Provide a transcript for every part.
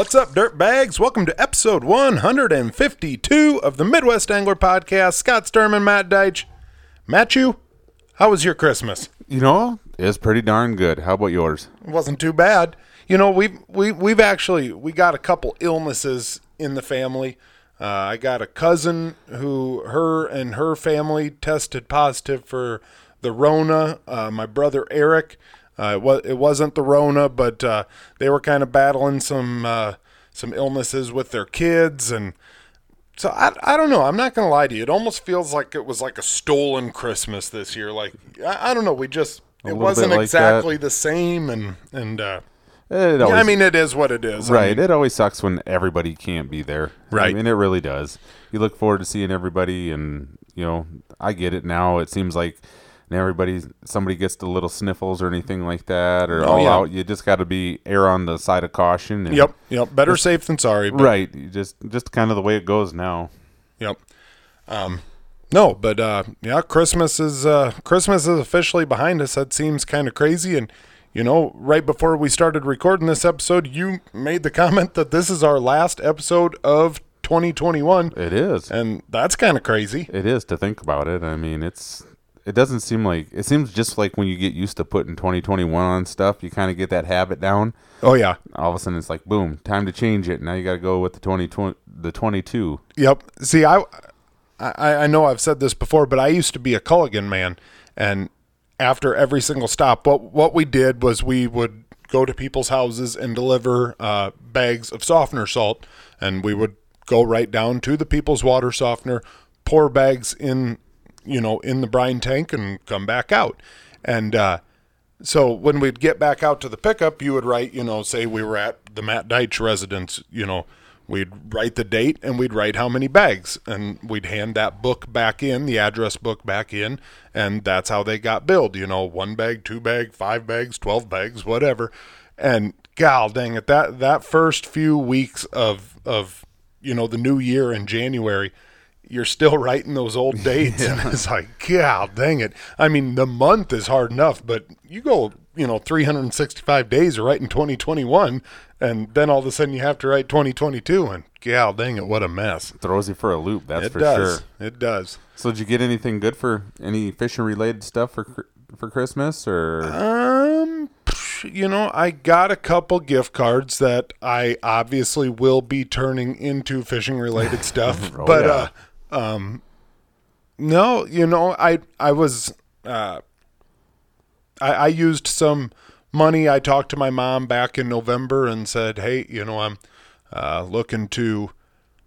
What's up, dirtbags? Welcome to episode 152 of the Midwest Angler Podcast. Scott Sturman, and Matt Deitch. Matthew, how was your Christmas? You know, it's pretty darn good. How about yours? It wasn't too bad. You know, we've we we've actually we got a couple illnesses in the family. Uh, I got a cousin who her and her family tested positive for the Rona. Uh, my brother Eric, uh, it, was, it wasn't the Rona, but uh, they were kind of battling some uh, some illnesses with their kids, and so I, I don't know. I'm not gonna lie to you. It almost feels like it was like a stolen Christmas this year. Like I, I don't know. We just it wasn't like exactly the same, and and uh, It yeah, I mean it is what it is. I right. mean, it always sucks when everybody can't be there. Right. I mean, it really does. You look forward to seeing everybody, and you know, I get it now. It seems like everybody, somebody gets the little sniffles or anything like that, or Oh, all yeah. out. You just got to be err on the side of caution. And, Yep, yep. Better safe than sorry. But, Right. You just, just kind of the way it goes now. Yep. Um, no, but uh, yeah, Christmas is uh, Christmas is officially behind us. That seems kind of crazy. And you know, right before we started recording this episode, you made the comment that this is our last episode of 2021, It is. and that's kind of crazy. It is to think about it. I mean, it's it doesn't seem like it seems just like when you get used to putting 2021 on stuff, you kind of get that habit down. Oh yeah, All of a sudden, it's like boom, time to change it. Now you got to go with the 2020, the 22. Yep. See, I, I, I know I've said this before, but I used to be a Culligan man, and after every single stop, what what we did was we would go to people's houses and deliver uh, bags of softener salt, and we would go right down to the people's water softener, pour bags in, you know, in the brine tank, and come back out, and. uh so when we'd get back out to the pickup, you would write, you know, say we were at the Matt Deitch residence, you know, we'd write the date and we'd write how many bags and we'd hand that book back in, the address book back in, and that's how they got billed, you know, one bag, two bag, five bags, 12 bags, whatever. And gal dang it, that that first few weeks of of you know, the new year in January, you're still writing those old dates and it's like god dang it i mean the month is hard enough but you go you know 365 days writing 2021 and then all of a sudden you have to write 2022 and gal dang it what a mess Throws you for a loop. That's it for does sure. it does So did you get anything good for any fishing related stuff for for Christmas or? um you know i got a couple gift cards that i obviously will be turning into fishing related stuff Oh, but yeah. uh um no you know i i was uh I, I used some money. I talked to my mom back in November and said, "Hey, you know, I'm uh, looking to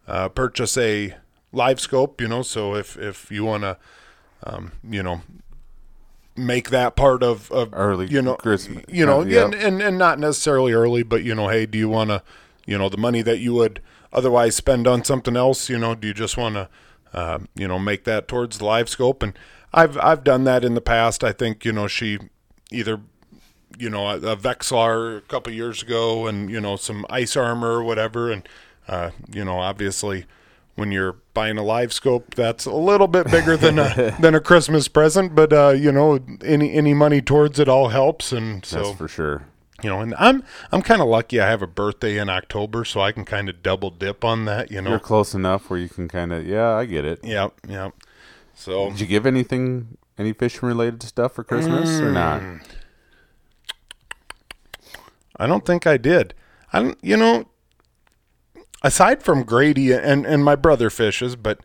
uh, purchase a live scope. You know, so if if you want to, um, you know, make that part of, of Early you know, Christmas. you know, yeah, and, and and not necessarily early, but you know, hey, do you want to, you know, the money that you would otherwise spend on something else? You know, do you just want to, uh, you know, make that towards the live scope? And I've I've done that in the past. I think you know she either you know a, a Vexilar a couple years ago, and you know some ice armor or whatever, and uh, you know obviously when you're buying a live scope, that's a little bit bigger than a than a Christmas present, but uh, you know any any money towards it all helps, and so That's for sure. You know, and I'm I'm kind of lucky. I have a birthday in October, so I can kind of double dip on that. You know, You're close enough where you can kind of yeah, I get it. yep, yep. So Did you give anything any fishing related stuff for Christmas or not? Mm. I don't think I did. I don't, you know, aside from Grady and and my brother fishes, but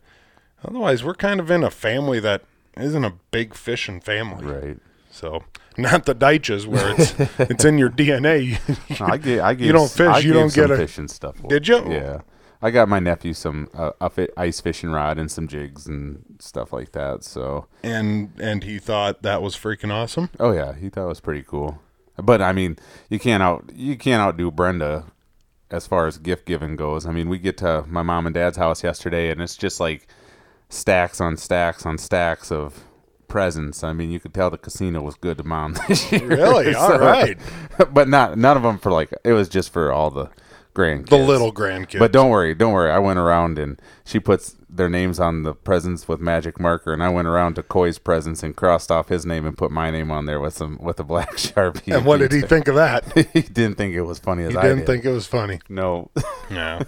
otherwise we're kind of in a family that isn't a big fishing family. Right. So not the Deitches where it's it's in your DNA. I get. I gave, don't fish, I you don't get a- fishing stuff. Did you? Yeah. I got my nephew some uh, a ice fishing rod and some jigs and stuff like that. So, and and he thought that was freaking awesome. oh yeah, he thought it was pretty cool. But I mean, you can't out you can't outdo Brenda as far as gift giving goes. I mean, we get to my mom and dad's house yesterday, and it's just like stacks on stacks on stacks of presents. I mean, you could tell the casino was good to mom this year. Really? All right. but not none of them for like it was just for all the grandkids. the little grandkids. But don't worry, don't worry. I went around and she puts their names on the presents with magic marker, and I went around to Coy's presents and crossed off his name and put my name on there with some with a black sharpie. and what did he think of that? he didn't think it was funny as He I didn't did. think it was funny. no, No.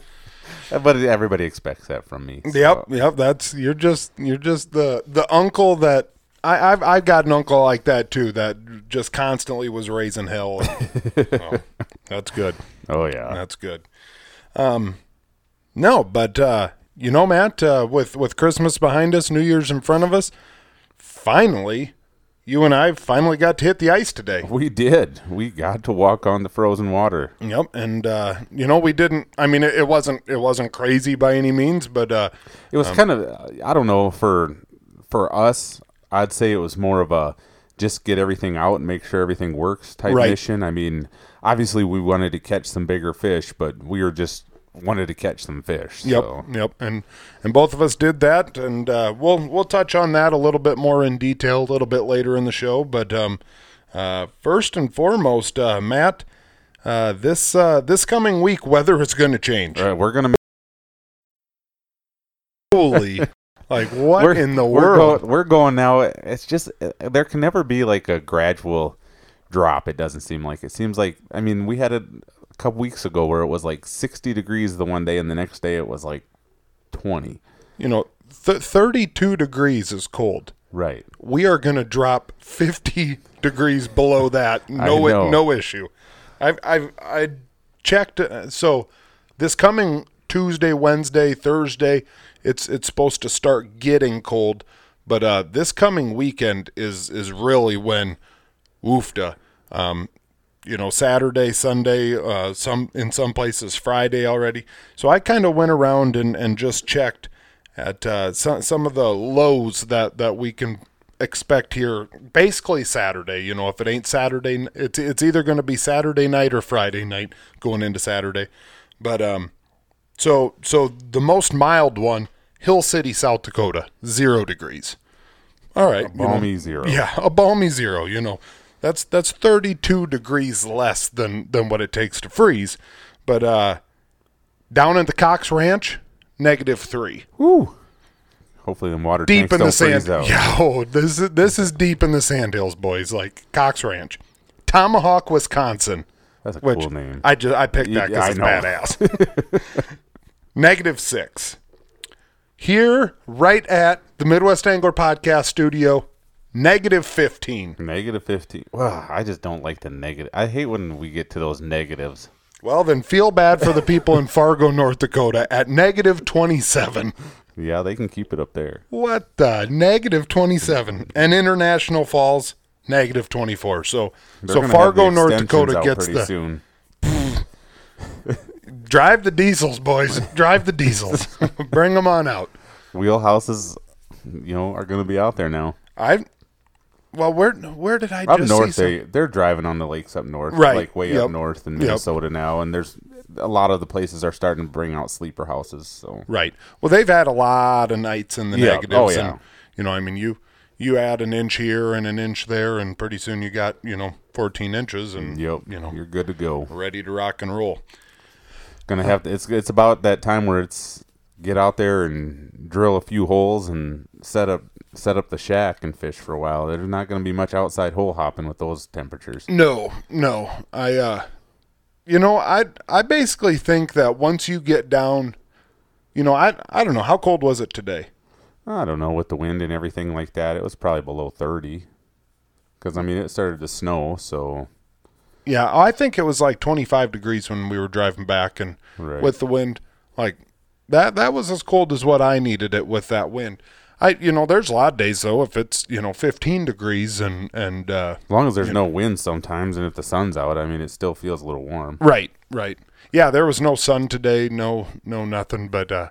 but everybody expects that from me. so- Yep, yep. That's you're just you're just the the uncle that I, I've I've got an uncle like that too that just constantly was raising hell. Oh, that's good. Oh yeah. That's good. Um, no, but uh, you know, Matt, uh, with with Christmas behind us, New Year's in front of us, finally, you and I finally got to hit the ice today. We did. We got to walk on the frozen water. Yep, and uh, you know, we didn't. I mean, it, it wasn't it wasn't crazy by any means, but uh, It was kind of I don't know for for us. I'd say it was more of a just get everything out and make sure everything works type Right. mission. I mean, obviously we wanted to catch some bigger fish, but we were just wanted to catch some fish. Yep, So. yep, and and both of us did that, and uh, we'll we'll touch on that a little bit more in detail a little bit later in the show. But um, uh, first and foremost, uh, Matt, uh, this uh, this coming week, weather is going to change. All right, we're gonna Holy, like what we're, in the we're world? Go, we're going now. It's just there can never be like a gradual drop. It doesn't seem like it seems like. I mean, we had it a couple weeks ago where it was like 60 degrees the one day, and the next day it was like 20. you know, th- thirty-two degrees is cold. Right. we are going to drop 50 degrees below that. No, I no issue. I've, I've, I checked. uh, So this coming Tuesday, Wednesday, Thursday, it's, it's supposed to start getting cold. But uh, this coming weekend is, is really when woofda. Um, you know, Saturday, Sunday, uh, some in some places Friday already. So I kind of went around and, and just checked at uh, some some of the lows that, that we can expect here. Basically Saturday. You know, if it ain't Saturday, it's it's either going to be Saturday night or Friday night going into Saturday. But um, so so the most mild one, Hill City, South Dakota, zero degrees. All right, you know, Balmy zero. yeah, a balmy zero. You know, that's that's 32 degrees less than than what it takes to freeze. But uh, down at the Cox Ranch, negative three, Woo. Hopefully, the water deep in the sand. out. Yeah, oh, this is this is deep in the sandhills, boys. Like Cox Ranch, Tomahawk, Wisconsin. That's a Which cool name. I just I picked that Yeah, because I it's know. badass. Negative six. Here, right at the Midwest Angler Podcast Studio, negative fifteen. Negative 15. Well, I just don't like the negative. I hate when we get to those negatives. Well, then feel bad for the people in Fargo, North Dakota at negative 27. Yeah, they can keep it up there. What the? Negative 27. And International Falls, negative 24. So, They're so Fargo, North Dakota gets the. soon. Drive the diesels, boys. Drive the diesels. Bring them on out. Wheelhouses, you know, are going to be out there now. I. Well, where where did I Up just north, see some- they they're driving on the lakes up north, Right. like way Yep. up north in Yep. Minnesota now, and there's a lot of the places are starting to bring out sleeper houses. So Right. Well, they've had a lot of nights in the Yeah. Oh, negatives. Oh, yeah. And, you know, I mean, you you add an inch here and an inch there, and pretty soon you got you know 14 inches, and yep, you know you're good to go. ready to rock and roll. Gonna have to, it's it's about that time where it's get out there and drill a few holes and set up set up the shack and fish for a while. There's not gonna be much outside hole hopping with those temperatures. No, no. I uh you know, I I basically think that once you get down you know, I I don't know how cold was it today? I don't know with the wind and everything like that. It was probably below thirty. Because I mean, it started to snow, so Yeah, I think it was like 25 degrees when we were driving back and Right. with the wind like that that was as cold as what I needed it with that wind. I you know, there's a lot of days though if it's, you know, 15 degrees and and uh as long as there's no wind sometimes, and if the sun's out, I mean, it still feels a little warm. Right, right. Yeah, there was no sun today, no no nothing, but uh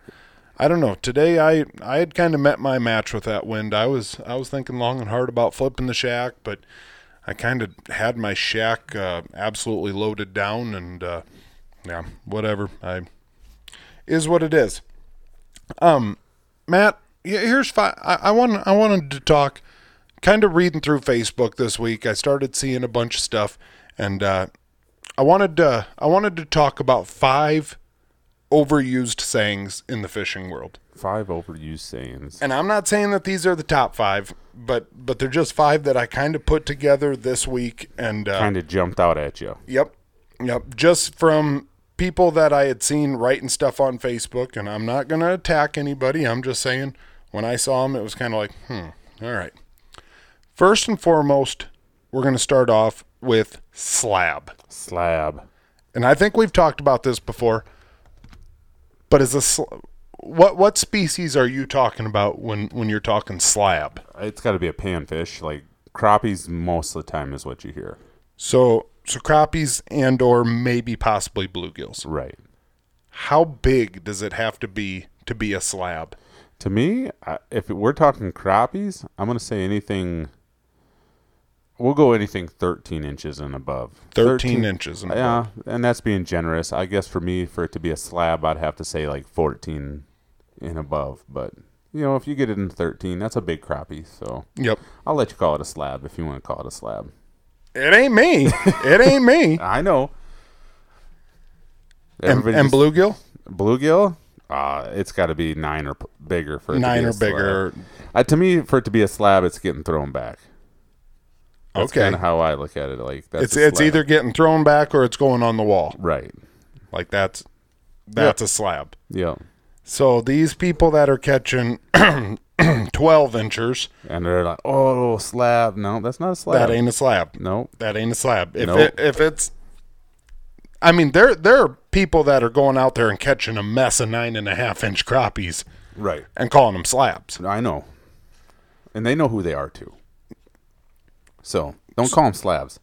I don't know. Today I I had kind of met my match with that wind. I was I was thinking long and hard about flipping the shack, but I kind of had my shack uh, absolutely loaded down and uh yeah, whatever. I is what it is. Um Matt, here's five. I, I want I wanted to talk kind of reading through Facebook this week. I started seeing a bunch of stuff and uh I wanted to I wanted to talk about five overused sayings in the fishing world. Five overused sayings. And I'm not saying that these are the top five, but but they're just five that I kind of put together this week. And uh, Kind of jumped out at you. Yep. Yep. Just from people that I had seen writing stuff on Facebook, and I'm not going to attack anybody. I'm just saying when I saw them, it was kind of like, hmm, all right. First and foremost, we're going to start off with slab. Slab. And I think we've talked about this before, but is a what what species are you talking about when when you're talking slab? It's got to be a panfish. Like crappies, most of the time is what you hear. So so crappies and or maybe possibly bluegills. Right. How big does it have to be to be a slab? To me, if we're talking crappies, I'm going to say anything. We'll go anything 13 inches and above. 13, inches and Yeah, above. and that's being generous. I guess for me, for it to be a slab, I'd have to say like 14 and above. But you know, if you get it in 13, that's a big crappie. So Yep. I'll let you call it a slab if you want to call it a slab. It ain't me. it ain't me. I know. And, and bluegill? bluegill, uh, it's got to be nine or p- bigger for it to Nine be a or bigger. Uh, to me, for it to be a slab, it's getting thrown back. That's Okay. kind of how I look at it. Like that's It's it's either getting thrown back or it's going on the wall. right. Like that's that's a slab. Yeah, So these people that are catching 12 inchers, and they're like, "Oh, slab." No, that's not a slab. that ain't a slab. No, That ain't a slab. If Nope. it, if it's, I mean, there there are people that are going out there and catching a mess of nine and a half inch crappies right. and calling them slabs. I know, and they know who they are too. So don't call them slabs.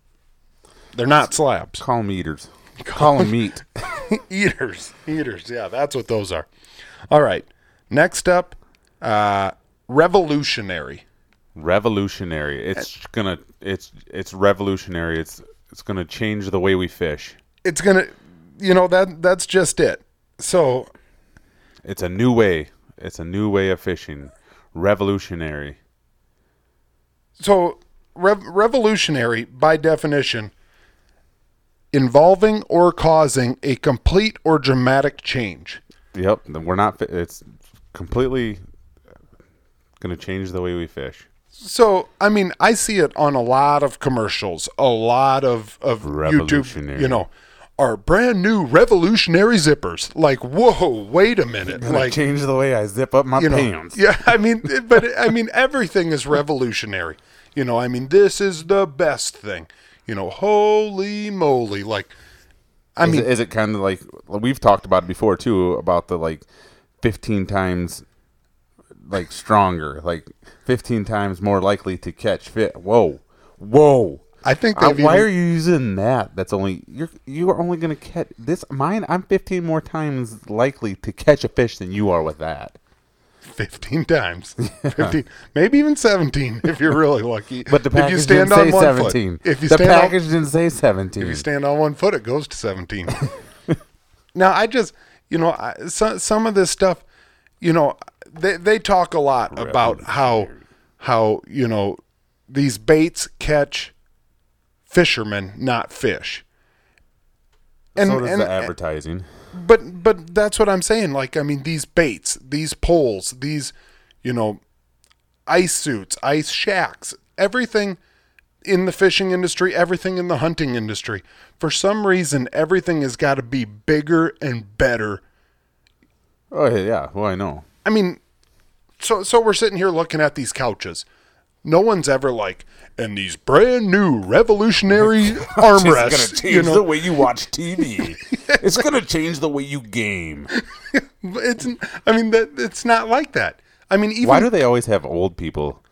They're not slabs. Call them eaters. Call them meat. eaters, eaters. Yeah, that's what those are. All right. Next up, uh, revolutionary. revolutionary. It's gonna. It's it's revolutionary. It's it's gonna change the way we fish. It's gonna, you know that that's just it. So It's a new way. It's a new way of fishing. Revolutionary. so rev- revolutionary by definition involving or causing a complete or dramatic change. Yep. We're not. It's completely gonna change the way we fish. So, I mean, I see it on a lot of commercials, a lot of, of YouTube, Revolutionary. you know, our brand new revolutionary zippers. Like, whoa, wait a minute. Like, change the way I zip up my you know, pants. yeah, I mean, but I mean, everything is revolutionary. You know, I mean, this is the best thing. You know, holy moly. Like, I Is mean, it, is it kind of like we've talked about it before too about the like 15 times like stronger, like 15 times more likely to catch fit. Whoa, whoa. I think Uh, why even- are you using that? That's only you're you are only gonna catch this mine. I'm 15 more times likely to catch a fish than you are with that. 15 times. 15, maybe even 17 if you're really lucky. But the if package you stand didn't on say one 17. foot. If you the stand on, package didn't say 17. if you stand on one foot, it goes to 17. now, I just, you know, I, so, some of this stuff, you know, they, they talk a lot about how, how, you know, these baits catch fishermen, not fish. And, so does and, the advertising. But but that's what I'm saying. Like I mean, these baits, these poles, these you know, ice suits, ice shacks, everything in the fishing industry, everything in the hunting industry. For some reason, everything has got to be bigger and better. Oh yeah. Well, I know. I mean, so so we're sitting here looking at these couches. No one's ever like, and these brand new revolutionary armrests. It's going to change you know, the way you watch TV. it's gonna change the way you game. it's. I mean, that it's not like that. I mean, even Why do they always have old people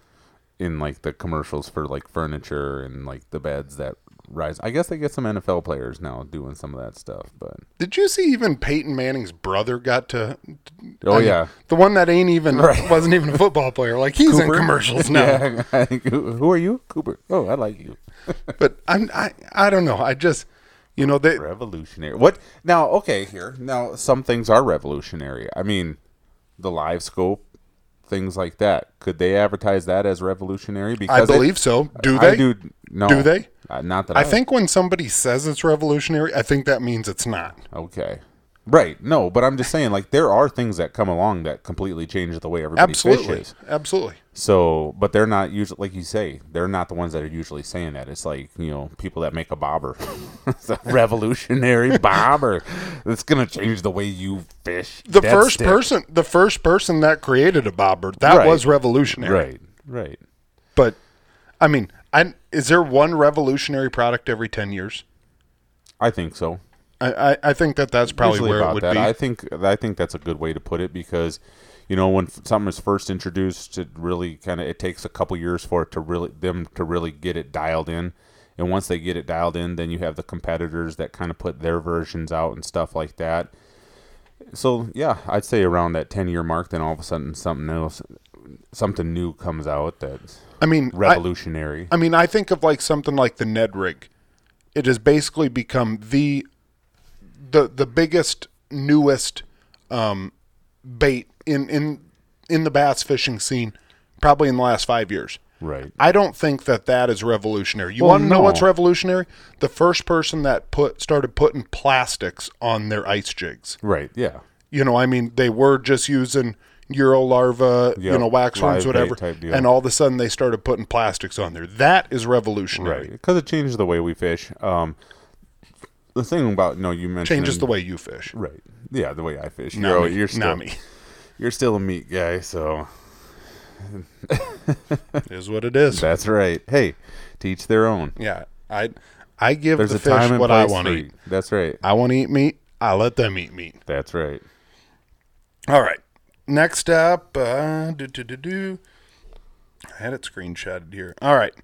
in like the commercials for like furniture and like the beds that rise? I guess they get some NFL players now doing some of that stuff, but Did you see even Peyton Manning's brother got to? oh I mean, yeah, the one that ain't even wasn't even a football player. Like he's in commercials now. yeah. Who who are you, Cooper? Oh, I like you. But I'm I I don't know. I just you know they Revolutionary. What now? Okay, here now some things are revolutionary. I mean, the live scope things like that. Could they advertise that as revolutionary? I Because it- believe so. Do I they? do. No. Do they? Uh, not that I think when somebody says it's revolutionary, I think that means it's not. Okay. Right. No, but I'm just saying, like, there are things that come along that completely change the way everybody Absolutely. fishes. Absolutely. So, but they're not usually, like you say, they're not the ones that are usually saying that. It's like, you know, people that make a bobber. it's a revolutionary bobber. It's going to change the way you fish. The dead first stick. person the first person that created a bobber, that Right. was revolutionary. Right. Right. But I mean, I is there one revolutionary product every 10 years? I think so. I, I, I think that that's probably Usually where it about would that. be. I think I think that's a good way to put it because, you know, when something is first introduced, it really kind of it takes a couple years for it to really them to really get it dialed in, and once they get it dialed in, then you have the competitors that kind of put their versions out and stuff like that. So yeah, I'd say around that ten year mark, then all of a sudden something else, something new comes out that's I mean, I, revolutionary. I mean, I think of like something like the Ned rig. It has basically become the the the biggest newest um, bait in in in the bass fishing scene, probably in the last five years. right. I don't think that that is revolutionary. You Well, want to know what's revolutionary? The first person that put started putting plastics on their ice jigs. Right. Yeah. You know, I mean, they were just using Euro larva, you know, waxworms, whatever, and all of a sudden they started putting plastics on there. That is revolutionary. Right. Because it changes the way we fish. Um, the thing about no, you mentioned Changes the way you fish. Right. Yeah, the way I fish. Not You're, me. you're still Not me. You're still a meat guy, so is what it is. that's right. Hey, teach their own. Yeah, I I give There's the fish what I want to eat. eat. That's right. I want to eat meat. I let them eat meat. That's right. All right. Next up, uh, do, do, do, do. I had it screenshotted here. All right.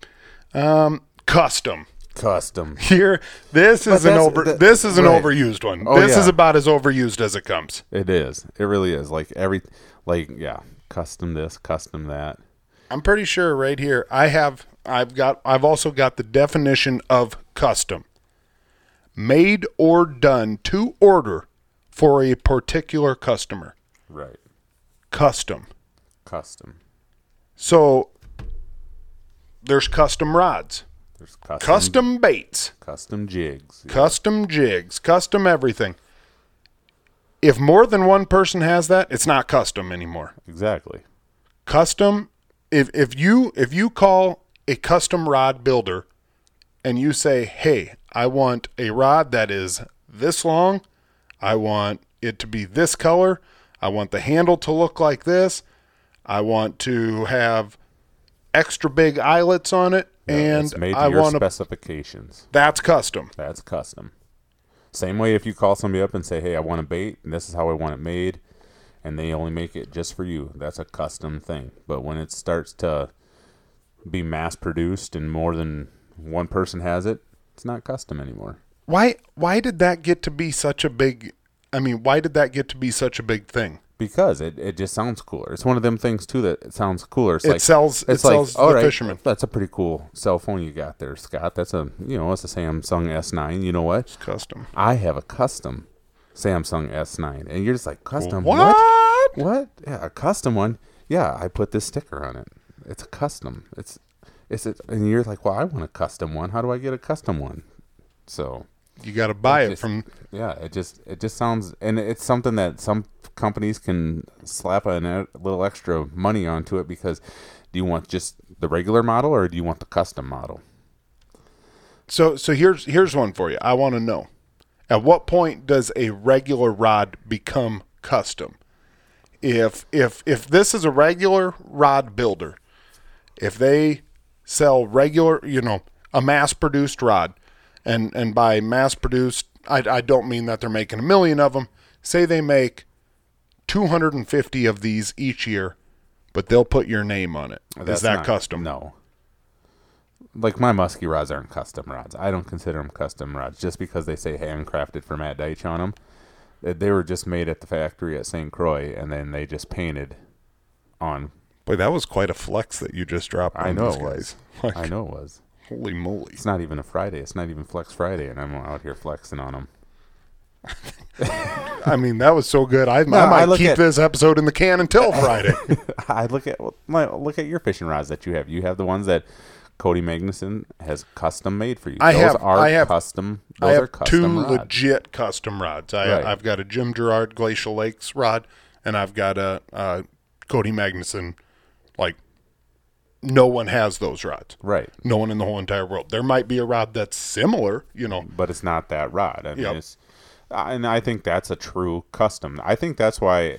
Um, custom. Custom. Here, this is an over. that- this is an right. overused one. Oh, this yeah. is about as overused as it comes. It is. It really is. Like every like yeah, custom this, custom that. I'm pretty sure right here I have. I've got. I've also got the definition of custom. Made or done to order for a particular customer. Right. Custom. Custom. So there's custom rods, There's custom custom baits, custom jigs. custom jigs, custom everything. If more than one person has that, it's not custom anymore. Exactly. Custom if if you if you call a custom rod builder and you say, "Hey, I want a rod that is this long. I want it to be this color. I want the handle to look like this. I want to have extra big eyelets on it and it's made to I your want specifications. that's custom." That's custom. Same way if you call somebody up and say, "Hey, I want a bait, and this is how I want it made," and they only make it just for you. That's a custom thing. But when it starts to be mass produced and more than one person has it, it's not custom anymore. Why why did that get to be such a big I mean, why did that get to be such a big thing? Because it, it just sounds cooler. It's one of them things too that it sounds cooler. It's It like sells- it It's like sells all the right, fisherman. That's a pretty cool cell phone you got there, Scott. That's a you know it's a Samsung S9. You know what? It's custom. I have a custom Samsung S9, and you're just like custom What? What? Yeah, a custom one. Yeah, I put this sticker on it. It's a custom. It's it's a, and you're like, well, I want a custom one. How do I get a custom one? So You got to buy it just- from yeah, it just it just sounds and it's something that some companies can slap a little extra money onto it because do you want just the regular model or do you want the custom model? So so here's here's one for you. I want to know. At what point does a regular rod become custom? If if if this is a regular rod builder, if they sell regular, you know, a mass-produced rod, and and by mass-produced, I I don't mean that they're making a million of them. Say they make 250 of these each year, but they'll put your name on it. Is That's that not- custom? No. Like my musky rods aren't custom rods. I don't consider them custom rods just because they say handcrafted for Matt Deitch on them. They- eh, They were just made at the factory at St. Croix, and then they just painted on. Boy, that was quite a flex that you just dropped. I know it was. guys. Like, I know it was. Holy moly! It's not even a Friday. It's not even Flex Friday, and I'm out here flexing on them. I mean, that was so good. I, No, I I might look keep at- this episode in the can until Friday. I look at my- look at your fishing rods that you have. You have the ones that Cody Magnuson has custom made for you. I those have- are I have- custom. Those I are have two rods. legit custom rods. I, Right. I've got a Jim Gerard Glacial Lakes rod, and I've got a, uh Cody Magnuson. Like, no one has those rods. right, No one in the whole entire world. There might be a rod that's similar, you know. but it's not that rod. I mean, Yep. it's, and I think that's a true custom. I think that's why,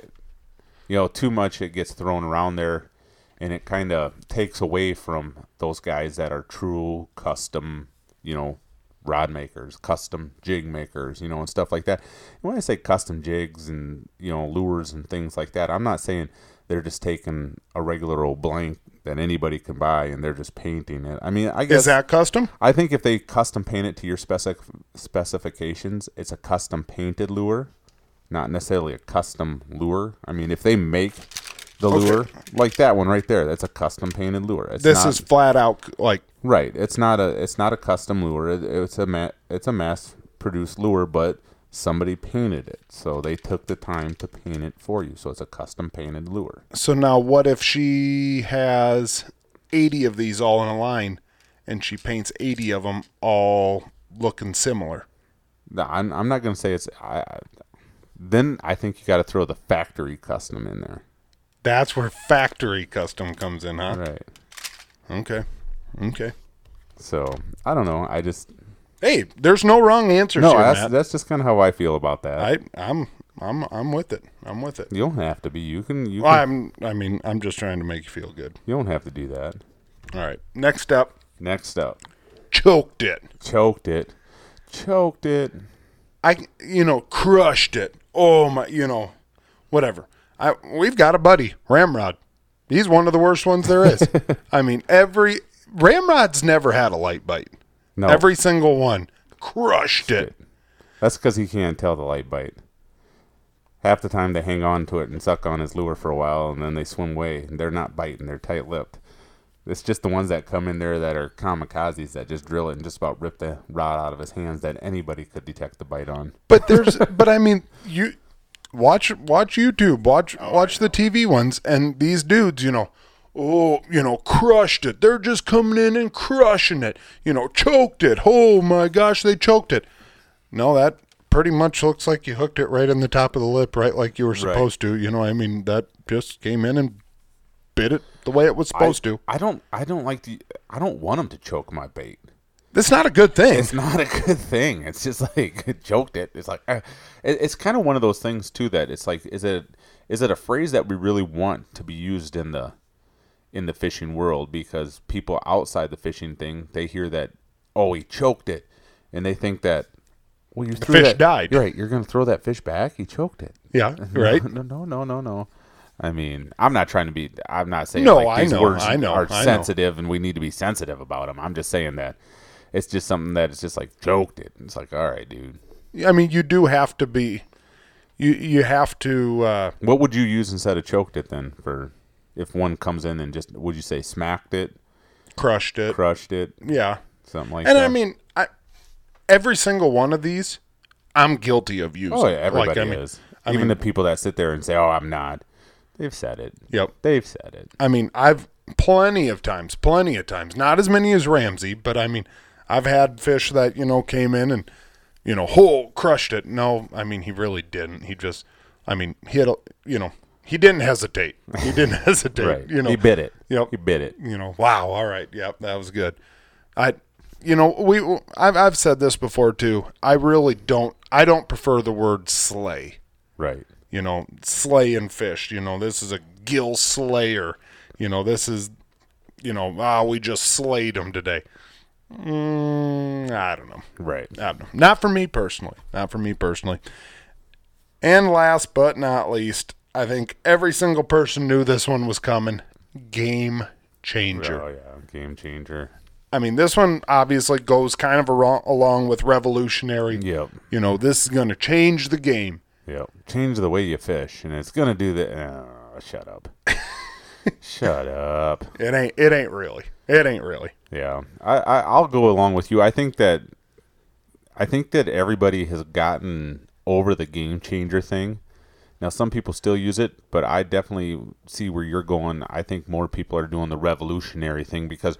you know, too much it gets thrown around there, and it kind of takes away from those guys that are true custom, you know, rod makers, custom jig makers, you know, and stuff like that. And when I say custom jigs and you know lures and things like that, I'm not saying they're just taking a regular old blank that anybody can buy and they're just painting it. I mean, I guess Is that custom? I think if they custom paint it to your specific specifications, it's a custom painted lure, not necessarily a custom lure. I mean, if they make the lure like that one right there, that's a custom painted lure. It's This not, is flat out like right. It's not a it's not a custom lure. It, it's a ma- it's a mass produced lure, but somebody painted it, so they took the time to paint it for you. So it's a custom painted lure. So now, what if she has 80 of these all in a line and she paints 80 of them all looking similar? No, I'm, I'm not gonna say it's. I, I, then I think you got to throw the factory custom in there. That's where factory custom comes in, huh? Right. Okay. Okay. So I don't know. I just Hey, there's no wrong answers no. here, That's Matt. that's just kind of how I feel about that. I, I'm, I'm, I'm with it. I'm with it. you don't have to be. You can. You Well, can, I'm, I mean, I'm just trying to make you feel good. you don't have to do that. All right. Next up, Next up, choked it. choked it, choked it. I, you know, crushed it. Oh my, you know, whatever. I we've got a buddy, Ramrod. He's one of the worst ones there is. I mean, every Ramrod's never had a light bite. No, Every single one crushed it. that's because he can't tell the light bite. Half the time they hang on to it and suck on his lure for a while, and then they swim away. They're not biting; they're tight-lipped. It's just the ones that come in there that are kamikazes that just drill it and just about rip the rod out of his hands that anybody could detect the bite on. But there's, but I mean, you watch watch YouTube, watch oh, watch the TV ones, and these dudes, you know, oh, you know, crushed it. They're just coming in and crushing it. You know, choked it. Oh my gosh, they choked it. No, that pretty much looks like you hooked it right in the top of the lip, right like you were supposed to. You know, I mean, that just came in and bit it the way it was supposed to. I don't. I don't like the. I don't want them to choke my bait. That's not a good thing. It's not a good thing. It's just like it choked it. It's like uh, it, it's kind of one of those things too that it's like is it is it a phrase that we really want to be used in the in the fishing world because people outside the fishing thing they hear that oh he choked it and they think that well you threw fish that- died. You're right. You're gonna throw that fish back. He choked it. yeah, right. No, no, no, no, no. I mean, I'm not trying to be. I'm not saying No, like I these know, words I know, are I know. sensitive and we need to be sensitive about them. I'm just saying that it's just something that it's just like choked it. It's like, all right, dude. I mean, you do have to be. You you have to. Uh, What would you use instead of choked it then? For if one comes in and just would you say smacked it, crushed it. crushed it, Yeah. something like And that? And I mean, I, every single one of these, I'm guilty of using. oh yeah, everybody Like, I mean, is. I Even mean- the people that sit there and say, "Oh, I'm not," they've said it. Yep. They've said it. I mean, I've plenty of times, plenty of times, not as many as Ramsey, but I mean, I've had fish that you know came in and you know, whole crushed it. No, I mean, he really didn't. He just, I mean, he had, a, you know, he didn't hesitate. He didn't hesitate. Right. You know, he bit it. Yep. He bit it. you know, wow, all right, yep, that was good. I, you know, we, I've, I've said this before too. I really don't, I don't prefer the word slay. Right. You know, slay and fish. You know, this is a gill slayer. You know, this is, you know, ah, we just slayed him today. Mm, I don't know. Right. I don't know. Not for me personally. Not for me personally. And last but not least, I think every single person knew this one was coming. Game changer. Oh yeah, game changer. I mean, this one obviously goes kind of along with revolutionary. Yep. You know, this is going to change the game. Yep. Change the way you fish, and it's gonna do the. Oh, shut up. shut up. It ain't. It ain't really. It ain't really. Yeah, I, I I'll go along with you. I think that I think that everybody has gotten over the game changer thing. Now, some people still use it, but I definitely see where you're going. I think more people are doing the revolutionary thing because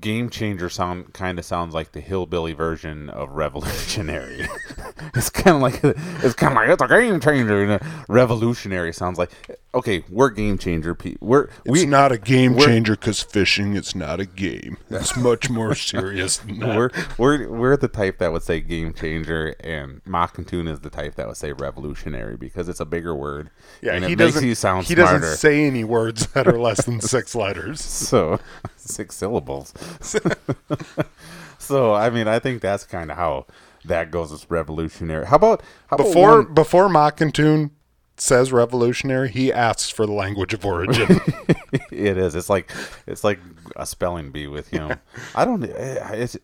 game changer sound kind of sounds like the hillbilly version of revolutionary. it's kind of like it's kind of like it's a game changer. and, Revolutionary sounds like okay, we're game changer. pe- We're It's we not a game changer because fishing is not a game. It's much more serious than that. we're we're we're the type that would say game changer, and Mockatoon is the type that would say revolutionary because it's a bigger word. yeah, and he it doesn't. you sound he smarter. doesn't say any words that are less than six letters. so six syllables. so I mean, I think that's kind of how that goes as revolutionary. How about how about Before one- before Mockatoon says revolutionary, he asks for the language of origin. it is. It's like it's like a spelling bee with him. I don't. eh, It's,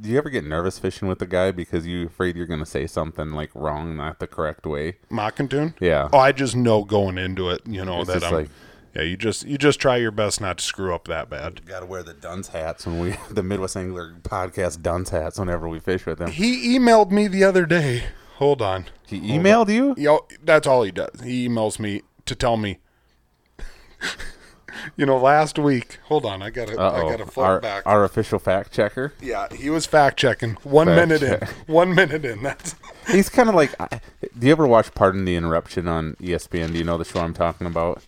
do you ever get nervous fishing with the guy because you afraid you're going to say something like wrong, not the correct way? Mockatoon. Yeah. Oh, I just know going into it. You know It's that I'm. like- yeah, you just you just try your best not to screw up that bad. Got to wear the dunce hats when we the Midwest Angler podcast dunce hats whenever we fish with him. He emailed me the other day. Hold on. He emailed you. Yo, that's all he does. He emails me to tell me. you know, last week. Hold on, I got to I got to flip Our, back. our official fact checker. yeah, he was fact checking. One Fact minute in. One minute in. That's He's kind of like. Do you ever watch Pardon the Interruption on ESPN? Do you know the show I'm talking about?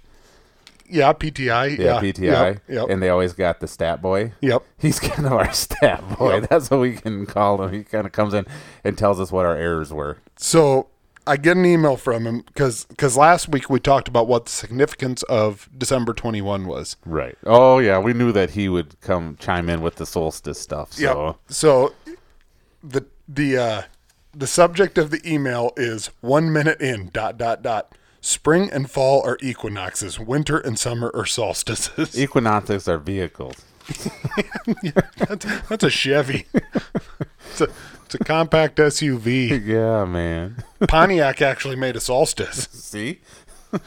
Yeah, PTI. Yeah, Yeah, PTI. Yep. Yep. And they always got the stat boy. yep. He's kind of our stat boy. Yep. That's what we can call him. He kind of comes in and tells us what our errors were. So I get an email from him because because last week we talked about what the significance of December 21 was. Right. Oh yeah, we knew that he would come chime in with the solstice stuff. So Yep. So the the uh, the subject of the email is one minute in dot dot dot. Spring and fall are equinoxes. Winter and summer are solstices. equinoxes are vehicles. that's, that's a Chevy. it's, a, it's a compact SUV. Yeah, man. Pontiac actually made a solstice. See, I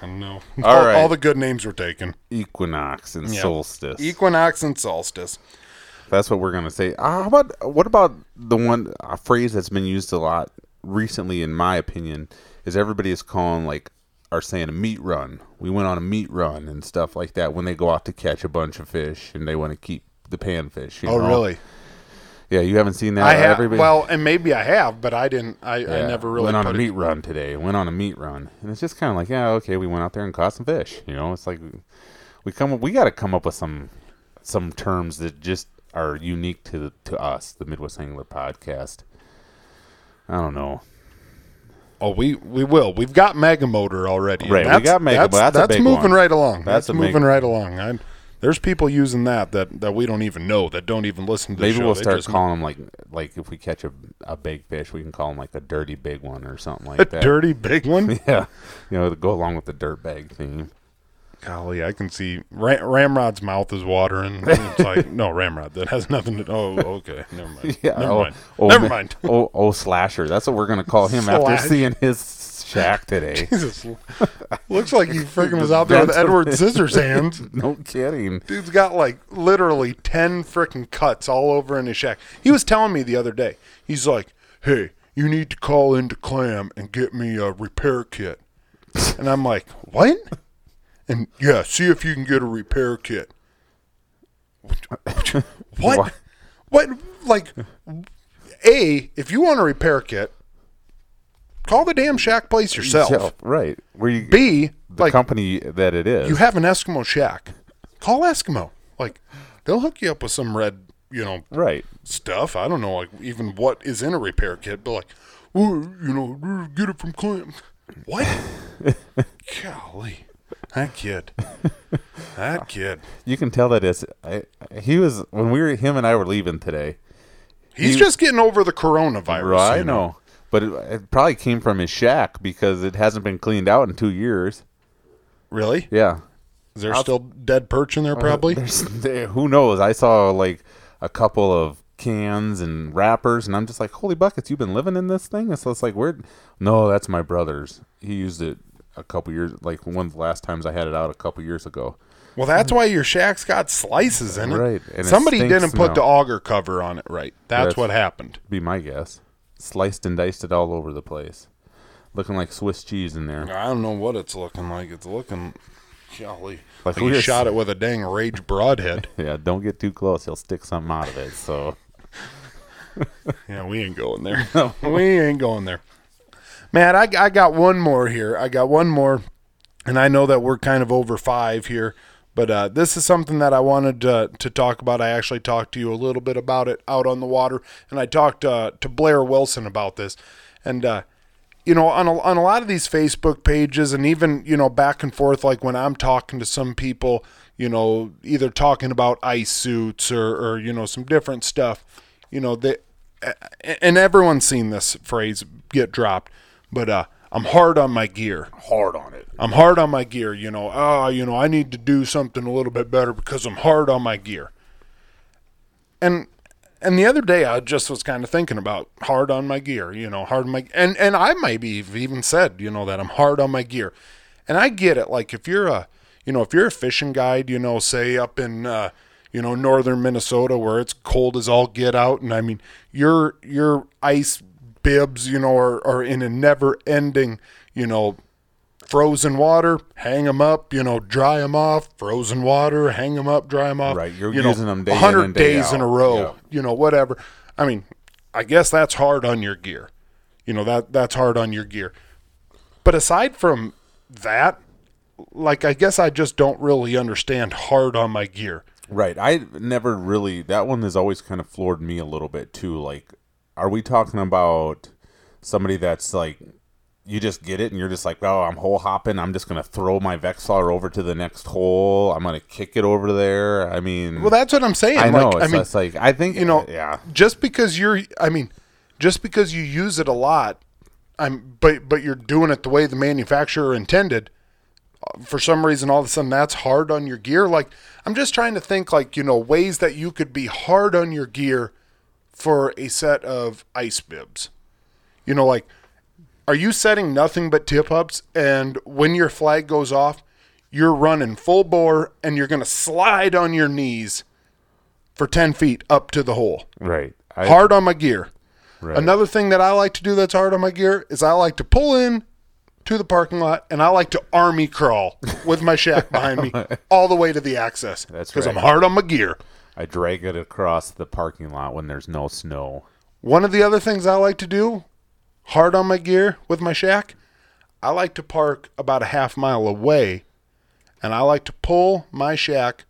don't know. All all, right. all the good names were taken. equinox and solstice. Equinox and solstice. That's what we're gonna say. Uh, how about what about the one a phrase that's been used a lot recently, in my opinion, is everybody is calling like are saying a meat run. We went on a meat run and stuff like that when they go out to catch a bunch of fish and they want to keep the panfish. you Oh, know? really? Yeah, you haven't seen that. I have. Everybody- Well, and maybe I have, but I didn't. I, I never really went on a put it- meat run today. Went on a meat run, and it's just kind of like, yeah, okay, we went out there and caught some fish. You know, it's like we come, we got to come up with some some terms that just are unique to the, to us, the Midwest Angler Podcast. I don't know. Oh, we we will. We've got Mega Motor already. Right, we got Mega That's, Motor. That's that's moving one. right along. That's That's, moving right along. I'm, there's people using that that that we don't even know that don't even listen to. the Maybe we'll start just- calling them like like if we catch a a big fish, we can call them like a dirty big one or something like a that. dirty big one. Yeah, you know, to go along with the dirt bag theme. Golly, I can see Ram, Ramrod's mouth is watering. It's like no Ramrod. That has nothing to. Oh, okay. Never mind. Yeah, Never oh, mind. oh, Never mind. Oh, oh, slasher. That's what we're gonna call him after seeing his shack today. Jesus. Looks like he freaking was out there with Edward Scissorhands. no kidding. Dude's got like literally 10 freaking cuts all over in his shack. He was telling me the other day, he's like, hey, you need to call into Clam and get me a repair kit. And I'm like, what? And yeah, see if you can get a repair kit. What? What? What? Like, A, if you want a repair kit, call the damn shack place yourself. Yeah, right. Where you B, the like, company that it is. you have an Eskimo shack. Call Eskimo. Like they'll hook you up with some red, you know, right. stuff. I don't know, like even what is in a repair kit, but like, oh, you know, get it from Clint. What? Golly, that kid, that kid. You can tell that it's I, he was when we were him and I were leaving today. He's He- just getting over the coronavirus. Right, I you know. But it, it probably came from his shack because it hasn't been cleaned out in two years. Really? Yeah, Is there still dead perch in there? Uh, probably. There's, there, who knows? I saw like a couple of cans and wrappers, and I'm just like, holy buckets! You've been living in this thing. And so it's like, where? No, that's my brother's. He used it a couple years, like one of the last times I had it out a couple years ago. Well, that's why your shack's got slices in it. Right, and Somebody stinks didn't put now. the auger cover on it right. That's, That's- what happened. Be my guess. sliced and diced it all over the place, looking like Swiss cheese in there. I don't know what it's looking like. It's looking, golly, Like like, we shot s- it with a dang rage broadhead. Yeah, don't get too close; he'll stick something out of it. So yeah, we ain't going there. we ain't going there. Man, I, I got one more here. I got one more, and I know that we're kind of over five here, but uh, this is something that I wanted to, to talk about. I actually talked to you a little bit about it out on the water, and I talked uh, to Blair Wilson about this. And, uh, you know, on a, on a lot of these Facebook pages, and even, you know, back and forth, like when I'm talking to some people, you know, either talking about ice suits or, or you know, some different stuff, you know, they, and everyone's seen this phrase get dropped, but uh, I'm hard on my gear. hard on it. I'm hard on my gear. You know, ah, you know, I need to do something a little bit better because I'm hard on my gear. And and the other day I just was kind of thinking about hard on my gear. You know, hard on my and and I maybe even said you know that I'm hard on my gear, and I get it. Like if you're a you know if you're a fishing guide, you know, say up in uh, you know northern Minnesota where it's cold as all get out, and I mean your your ice bibs, you know, are, are in a never ending, you know, frozen water, hang them up, you know, dry them off, frozen water, hang them up, dry them off. Right, you're you them day in 100 and day days in a row, Yeah. you know, whatever. I mean, I guess that's hard on your gear. You know, that that's hard on your gear. But aside from that, like I guess I just don't really understand hard on my gear. Right. I never really that one has always kind of floored me a little bit too. Like, are we talking about somebody that's like you just get it and you're just like, oh, I'm hole hopping. I'm just gonna throw my Vexilar over to the next hole. I'm gonna kick it over there. I mean, Well, that's what I'm saying. I know. Like, I mean, it's like I think you know, yeah. just because you're, I mean, just because you use it a lot, I'm, but but you're doing it the way the manufacturer intended. For some reason, all of a sudden, that's hard on your gear. Like I'm just trying to think, like you know, ways that you could be hard on your gear for a set of ice bibs. You know, like, are you setting nothing but tip ups, and when your flag goes off, you're running full bore, and you're gonna slide on your knees for ten feet up to the hole Right. I, hard on my gear. Right. Another thing that I like to do that's hard on my gear is I like to pull in to the parking lot and I like to army crawl with my shack behind me all the way to the access. That's because I'm hard on my gear. I drag it across the parking lot when there's no snow. One of the other things I like to do, hard on my gear with my shack, I like to park about a half mile away and I like to pull my shack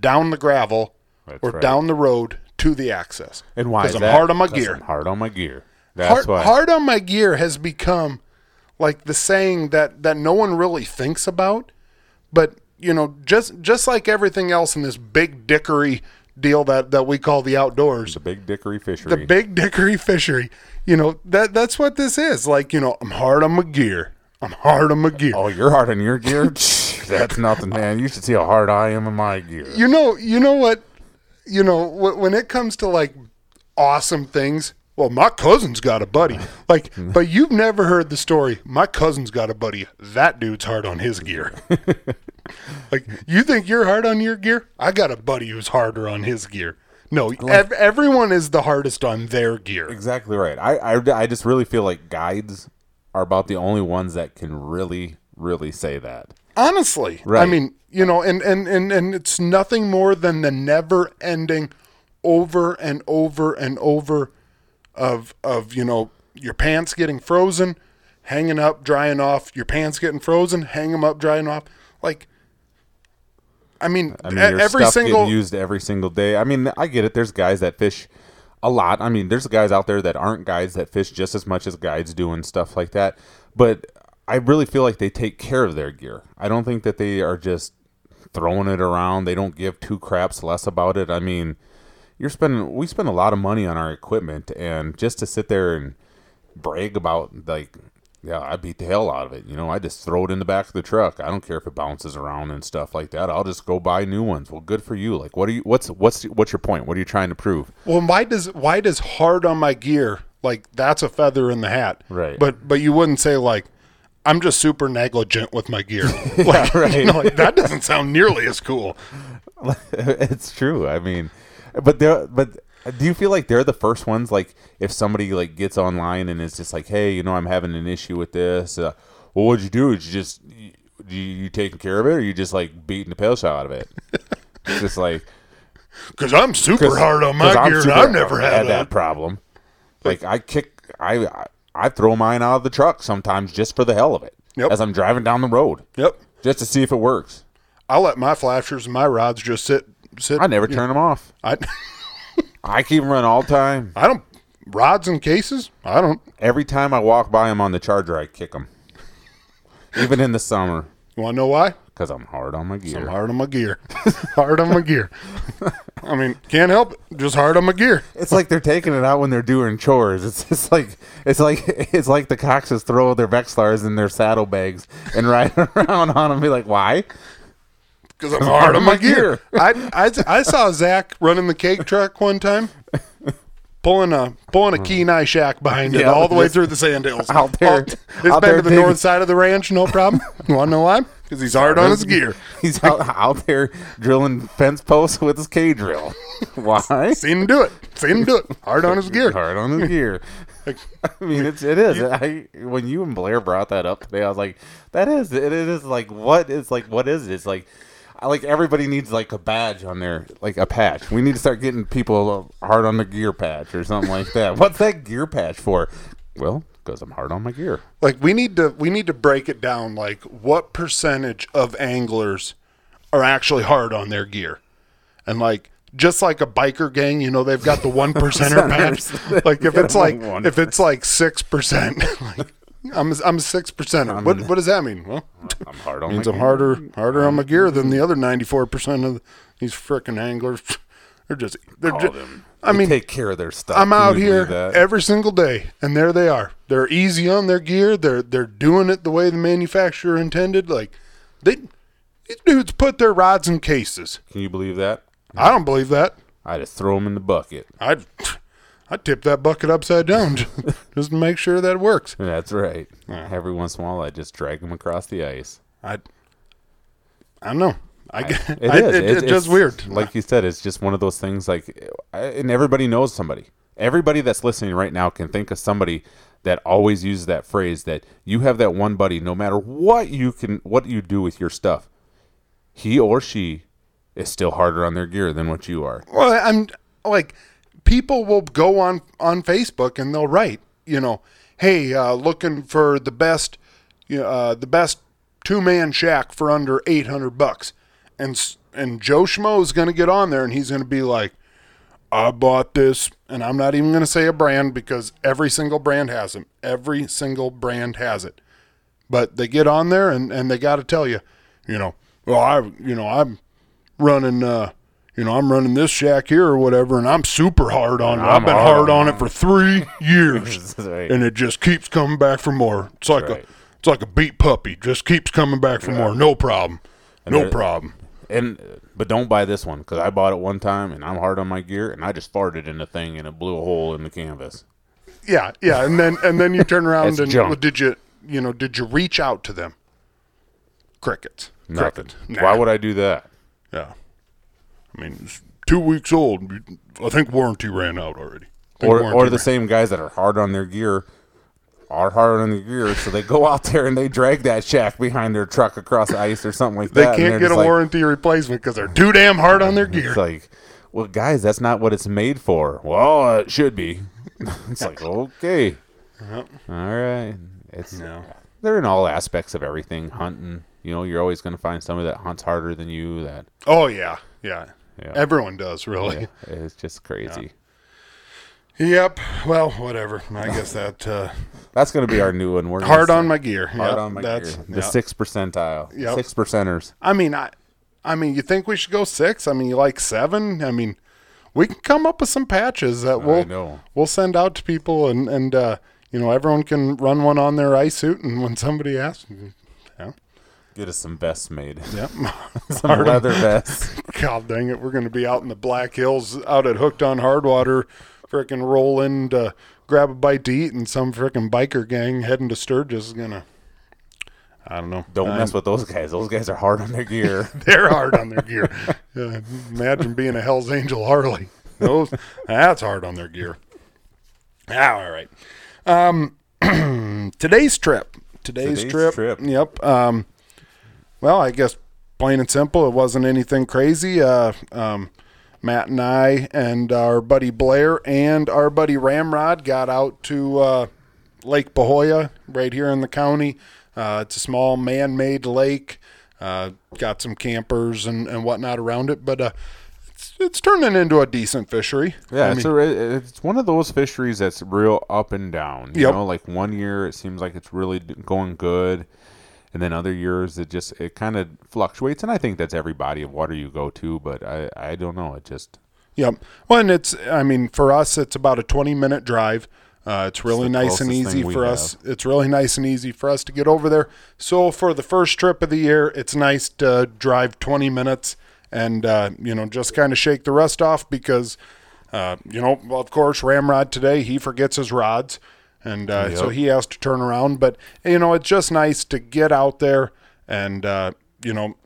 down the gravel That's or right. down the road to the access. And why? Because I'm that? hard on my gear. I'm hard on my gear. That's hard, why. hard on my gear has become like the saying that that no one really thinks about but you know just just like everything else in this big dickery deal that that we call the outdoors The big dickery fishery. the big dickery fishery you know that that's what this is like you know i'm hard on my gear i'm hard on my gear Oh, you're hard on your gear? That's nothing, man. You should see how hard I am on my gear. you know you know what you know wh- when it comes to like awesome things well my cousin's got a buddy like but you've never heard the story my cousin's got a buddy that dude's hard on his gear like you think you're hard on your gear i got a buddy who's harder on his gear no ev- everyone is the hardest on their gear Exactly right. I, I, I just really feel like guides are about the only ones that can really, really say that. honestly right. i mean you know and, and and and it's nothing more than the never ending over and over and over of of you know your pants getting frozen hanging up drying off your pants getting frozen hang them up drying off like i mean, I mean, every single used every single day. I mean, I get it. There's guys that fish a lot. I mean, there's guys out there that aren't guides that fish just as much as guides do and stuff like that. But I really feel like they take care of their gear. I don't think that they are just throwing it around. They don't give two craps less about it. I mean, you're spending we spend a lot of money on our equipment and just to sit there and brag about like yeah, I beat the hell out of it. You know, I just throw it in the back of the truck. I don't care if it bounces around and stuff like that. I'll just go buy new ones. Well, good for you. Like, what are you? What's what's what's your point? What are you trying to prove? well why does why does hard on my gear like that's a feather in the hat Right. but but you wouldn't say like i'm just super negligent with my gear like, right. you know, like, that doesn't sound nearly as cool it's true. I mean, but there, but Do you feel like they're the first ones? Like, if somebody like gets online and is just like, "Hey, you know, I'm having an issue with this. Uh, well, what'd you do? Did you just you, you taking care of it, or you just like beating the pill shot out of it?" it's just like Because I'm super hard on my gear, and I've never had, that that. problem. Like I kick, I I- I throw mine out of the truck sometimes just for the hell of it. Yep. As I'm driving down the road, Yep. just to see if it works. I'll let my flashers and my rods just sit. sit. I never turn them off. I, I keep them running all the time. I don't. Rods and cases. I don't. Every time I walk by them on the charger, I kick them. Even in the summer, You want to know why? because I'm hard on my gear. I'm hard on my gear. hard on my gear. I mean, can't help it. Just hard on my gear. It's like they're taking it out when they're doing chores. It's just like it's like it's like the Coxes throw their Vexilars in their saddlebags and ride around on them. Be like, why? Because I'm hard on my gear. I, I, I saw Zach running the cake truck one time, pulling a pulling a hmm. Kenai shack behind it Yeah, all the way just through the sand hills. out there- All- it's out been there to the digging. north side of the ranch, no problem. You want to know why? Because he's hard on his gear. He's out, out there drilling fence posts with his K drill. Why? Seen him do it. Seen him do it. Hard on his gear. Hard on his gear. I mean, it's it is. I when you and Blair brought that up today, I was like, that is it. It is like what is like what is it? It's like. I like everybody needs like a badge on their like a patch. We need to start getting people hard on the gear patch or something like that. What's that gear patch for? Well, because I'm hard on my gear. Like we need to we need to break it down. Like what percentage of anglers are actually hard on their gear, and like just like a biker gang, you know, they've got the one percenter patch. Like if it's like if it's like six percent, like I'm a, I'm a six percenter. What what does that mean? Well, I'm hard on means my I'm gear. harder harder on my gear than the other ninety four percent of these frickin' anglers. They're just they're Call just. them. I They mean, take care of their stuff. I'm out you here that? every single day, and there they are. They're easy on their gear. They're they're doing it the way the manufacturer intended. Like they, these dudes put their rods in cases. Can you believe that? I don't believe that. I just throw them in the bucket. I'd I tip that bucket upside down just to make sure that it works. That's right. Every once in a while, I just drag them across the ice. I I don't know. I, get It is. I, it, It's- it's just weird. Like you said, it's just one of those things. Like, I- and everybody knows somebody. Everybody that's listening right now can think of somebody that always uses that phrase. That you have that one buddy. No matter what you can, what you do with your stuff, he or she is still harder on their gear than what you are. Well, I'm like, people will go on on Facebook and they'll write, you know, hey, uh, looking for the best, you know, uh, the best two man shack for under eight hundred bucks, and and Joe Schmo is going to get on there and he's going to be like, I bought this, and I'm not even going to say a brand because every single brand has them. Every single brand has it, but they get on there and and they got to tell you, you know, well, I, you know, I'm running uh you know i'm running this shack here or whatever and i'm super hard on it I'm i've been hard hard on on it for three years right. and it just keeps coming back for more it's like right. a it's like a beat puppy just keeps coming back for more no problem no there- problem And but don't buy this one because I bought it one time and I'm hard on my gear and I just farted in the thing and it blew a hole in the canvas. yeah yeah and then and then you turn around and well, did you you know did you reach out to them crickets Nothing. Crickets. Nah. Why would I do that? yeah i mean it's two weeks old i think warranty ran out already Or or the same guys that are hard on their gear are hard on their gear, so they go out there and they drag that shack behind their truck across the ice or something like they that. They can't get a like- warranty replacement because they're too damn hard on their gear It's like, well, guys, that's not what it's made for. Well, it should be. it's like, okay, all right. It's they're in all aspects of everything. Hunting, you know, you're always going to find somebody that hunts harder than you. That Oh yeah, yeah. Yeah. Everyone does really. it's just crazy. Yep. Well, whatever. I guess that uh, That's going to be our new one. We're hard on my gear. hard Yep, on my that's, gear. The yeah. six percentile, Yep. six percenters. I mean, I, I mean, you think we should go six? I mean, you like seven? I mean, we can come up with some patches that we'll know. we'll send out to people, and and uh, you know everyone can run one on their ice suit, and when somebody asks, yeah, Get us some vests made. yep. some Hard leather vests. God dang it, we're going to be out in the Black Hills, out at Hooked on Hardwater, frickin' roll in to grab a bite to eat, and some frickin' biker gang heading to Sturgis is going to, I don't know. Don't mess with those guys. Those guys are hard on their gear. They're hard on their gear. Yeah, imagine being a Hell's Angel Harley. those that's hard on their gear. Ah, all right. Um, today's trip. Today's, Today's trip. trip. Yep. Um, well, I guess plain and simple. It wasn't anything crazy. Uh, um, Matt and I and our buddy Blair and our buddy Ramrod got out to uh, Lake Pahoja right here in the county. Uh, it's a small man-made lake. Uh, got some campers and, and whatnot around it, but uh, it's it's turning into a decent fishery. Yeah, I it's mean, a, it's one of those fisheries that's real up and down. You Yep. know, like one year it seems like it's really going good, and then other years it just it kind of fluctuates. And I think that's every body of water you go to, but I I don't know. It just Yep. Well, and it's, I mean, for us, it's about a 20 minute drive. Uh, it's really the nice and easy for us. It's really nice and easy for us to get over there. So for the first trip of the year, it's nice to drive 20 minutes and, uh, you know, just kind of shake the rust off because, uh, you know, well, of course, Ramrod today, he forgets his rods. And uh, so he has to turn around. But, you know, it's just nice to get out there and, uh, you know,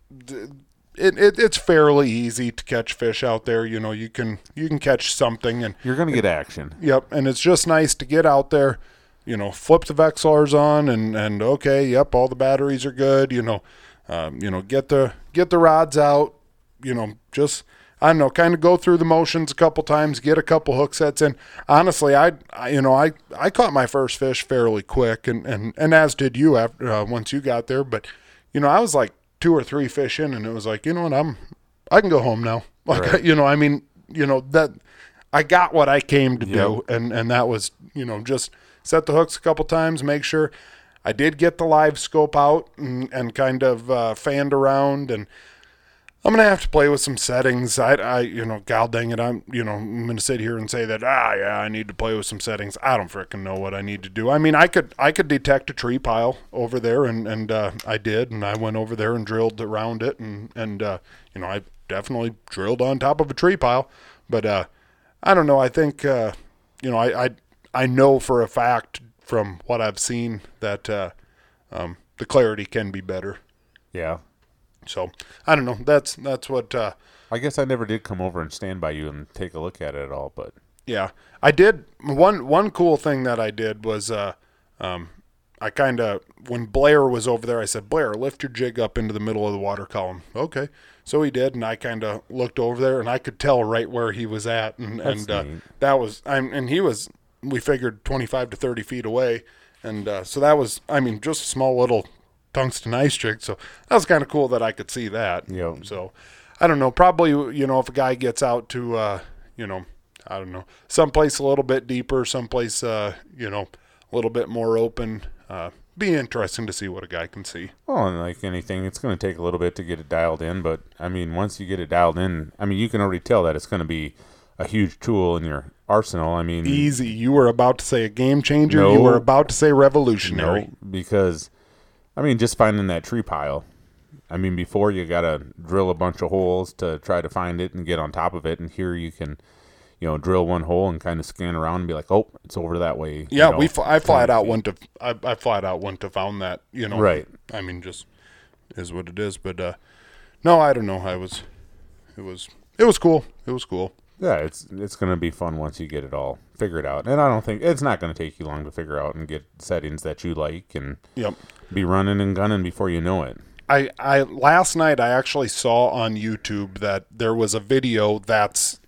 it, it, it's fairly easy to catch fish out there. You know, you can you can catch something, and you're gonna get action. yep, and it's just nice to get out there. You know, flip the Vexilars on, and and okay, yep, all the batteries are good. You know, um, you know, get the get the rods out. You know, just I don't know, kind of go through the motions a couple times, get a couple hook sets in. Honestly, I, I you know I I caught my first fish fairly quick, and and and as did you after uh, once you got there. But you know, I was like two or three fish in, and it was like, you know what, I'm I can go home now. Like Right. you know, I mean, you know that I got what I came to do, and and that was you know just set the hooks a couple times, make sure. I did get the live scope out and, and kind of uh, fanned around, and I'm gonna have to play with some settings. I, I, you know, god dang it, I'm, you know, I'm gonna sit here and say that, ah, yeah, I need to play with some settings. I don't frickin' know what I need to do. I mean, I could, I could detect a tree pile over there, and and uh, I did, and I went over there and drilled around it, and and uh, you know, I definitely drilled on top of a tree pile, but uh, I don't know. I think, uh, you know, I, I, I know for a fact from what I've seen that uh, um, the clarity can be better. Yeah, So I don't know. That's that's what. Uh, I guess I never did come over and stand by you and take a look at it at all, but yeah, I did one one cool thing that I did was uh, um, I kind of when Blair was over there, I said, Blair, lift your jig up into the middle of the water column. Okay, so he did, and I kind of looked over there, and I could tell right where he was at, and That's and uh, that was I'm and he was we figured twenty five to thirty feet away, and uh, so that was I mean just a small little tungsten ice trick. so that was kind of cool that I could see that. Yeah. So I don't know. Probably you know if a guy gets out to uh, you know I don't know someplace a little bit deeper, someplace uh, you know a little bit more open. Uh, be interesting to see what a guy can see. Well, and like anything, it's going to take a little bit to get it dialed in, but I mean, once you get it dialed in, I mean, you can already tell that it's going to be a huge tool in your arsenal. I mean, Easy. You were about to say a game changer. No. You were about to say revolutionary. no, because I mean, just finding that tree pile. I mean, before you got to drill a bunch of holes to try to find it and get on top of it, and here you can, you know, drill one hole and kind of scan around and be like, oh, it's over that way. you Yeah, know, we. Fl- I 20 flat out went to. I, I flat out went to found that. You know. Right. I mean, just is what it is. But uh, no, I don't know. I was. It was. It was cool. It was cool. Yeah, it's it's gonna be fun once you get it all figured out, and I don't think it's not gonna take you long to figure out and get settings that you like and Yep. be running and gunning before you know it. I, I last night I actually saw on YouTube that there was a video that's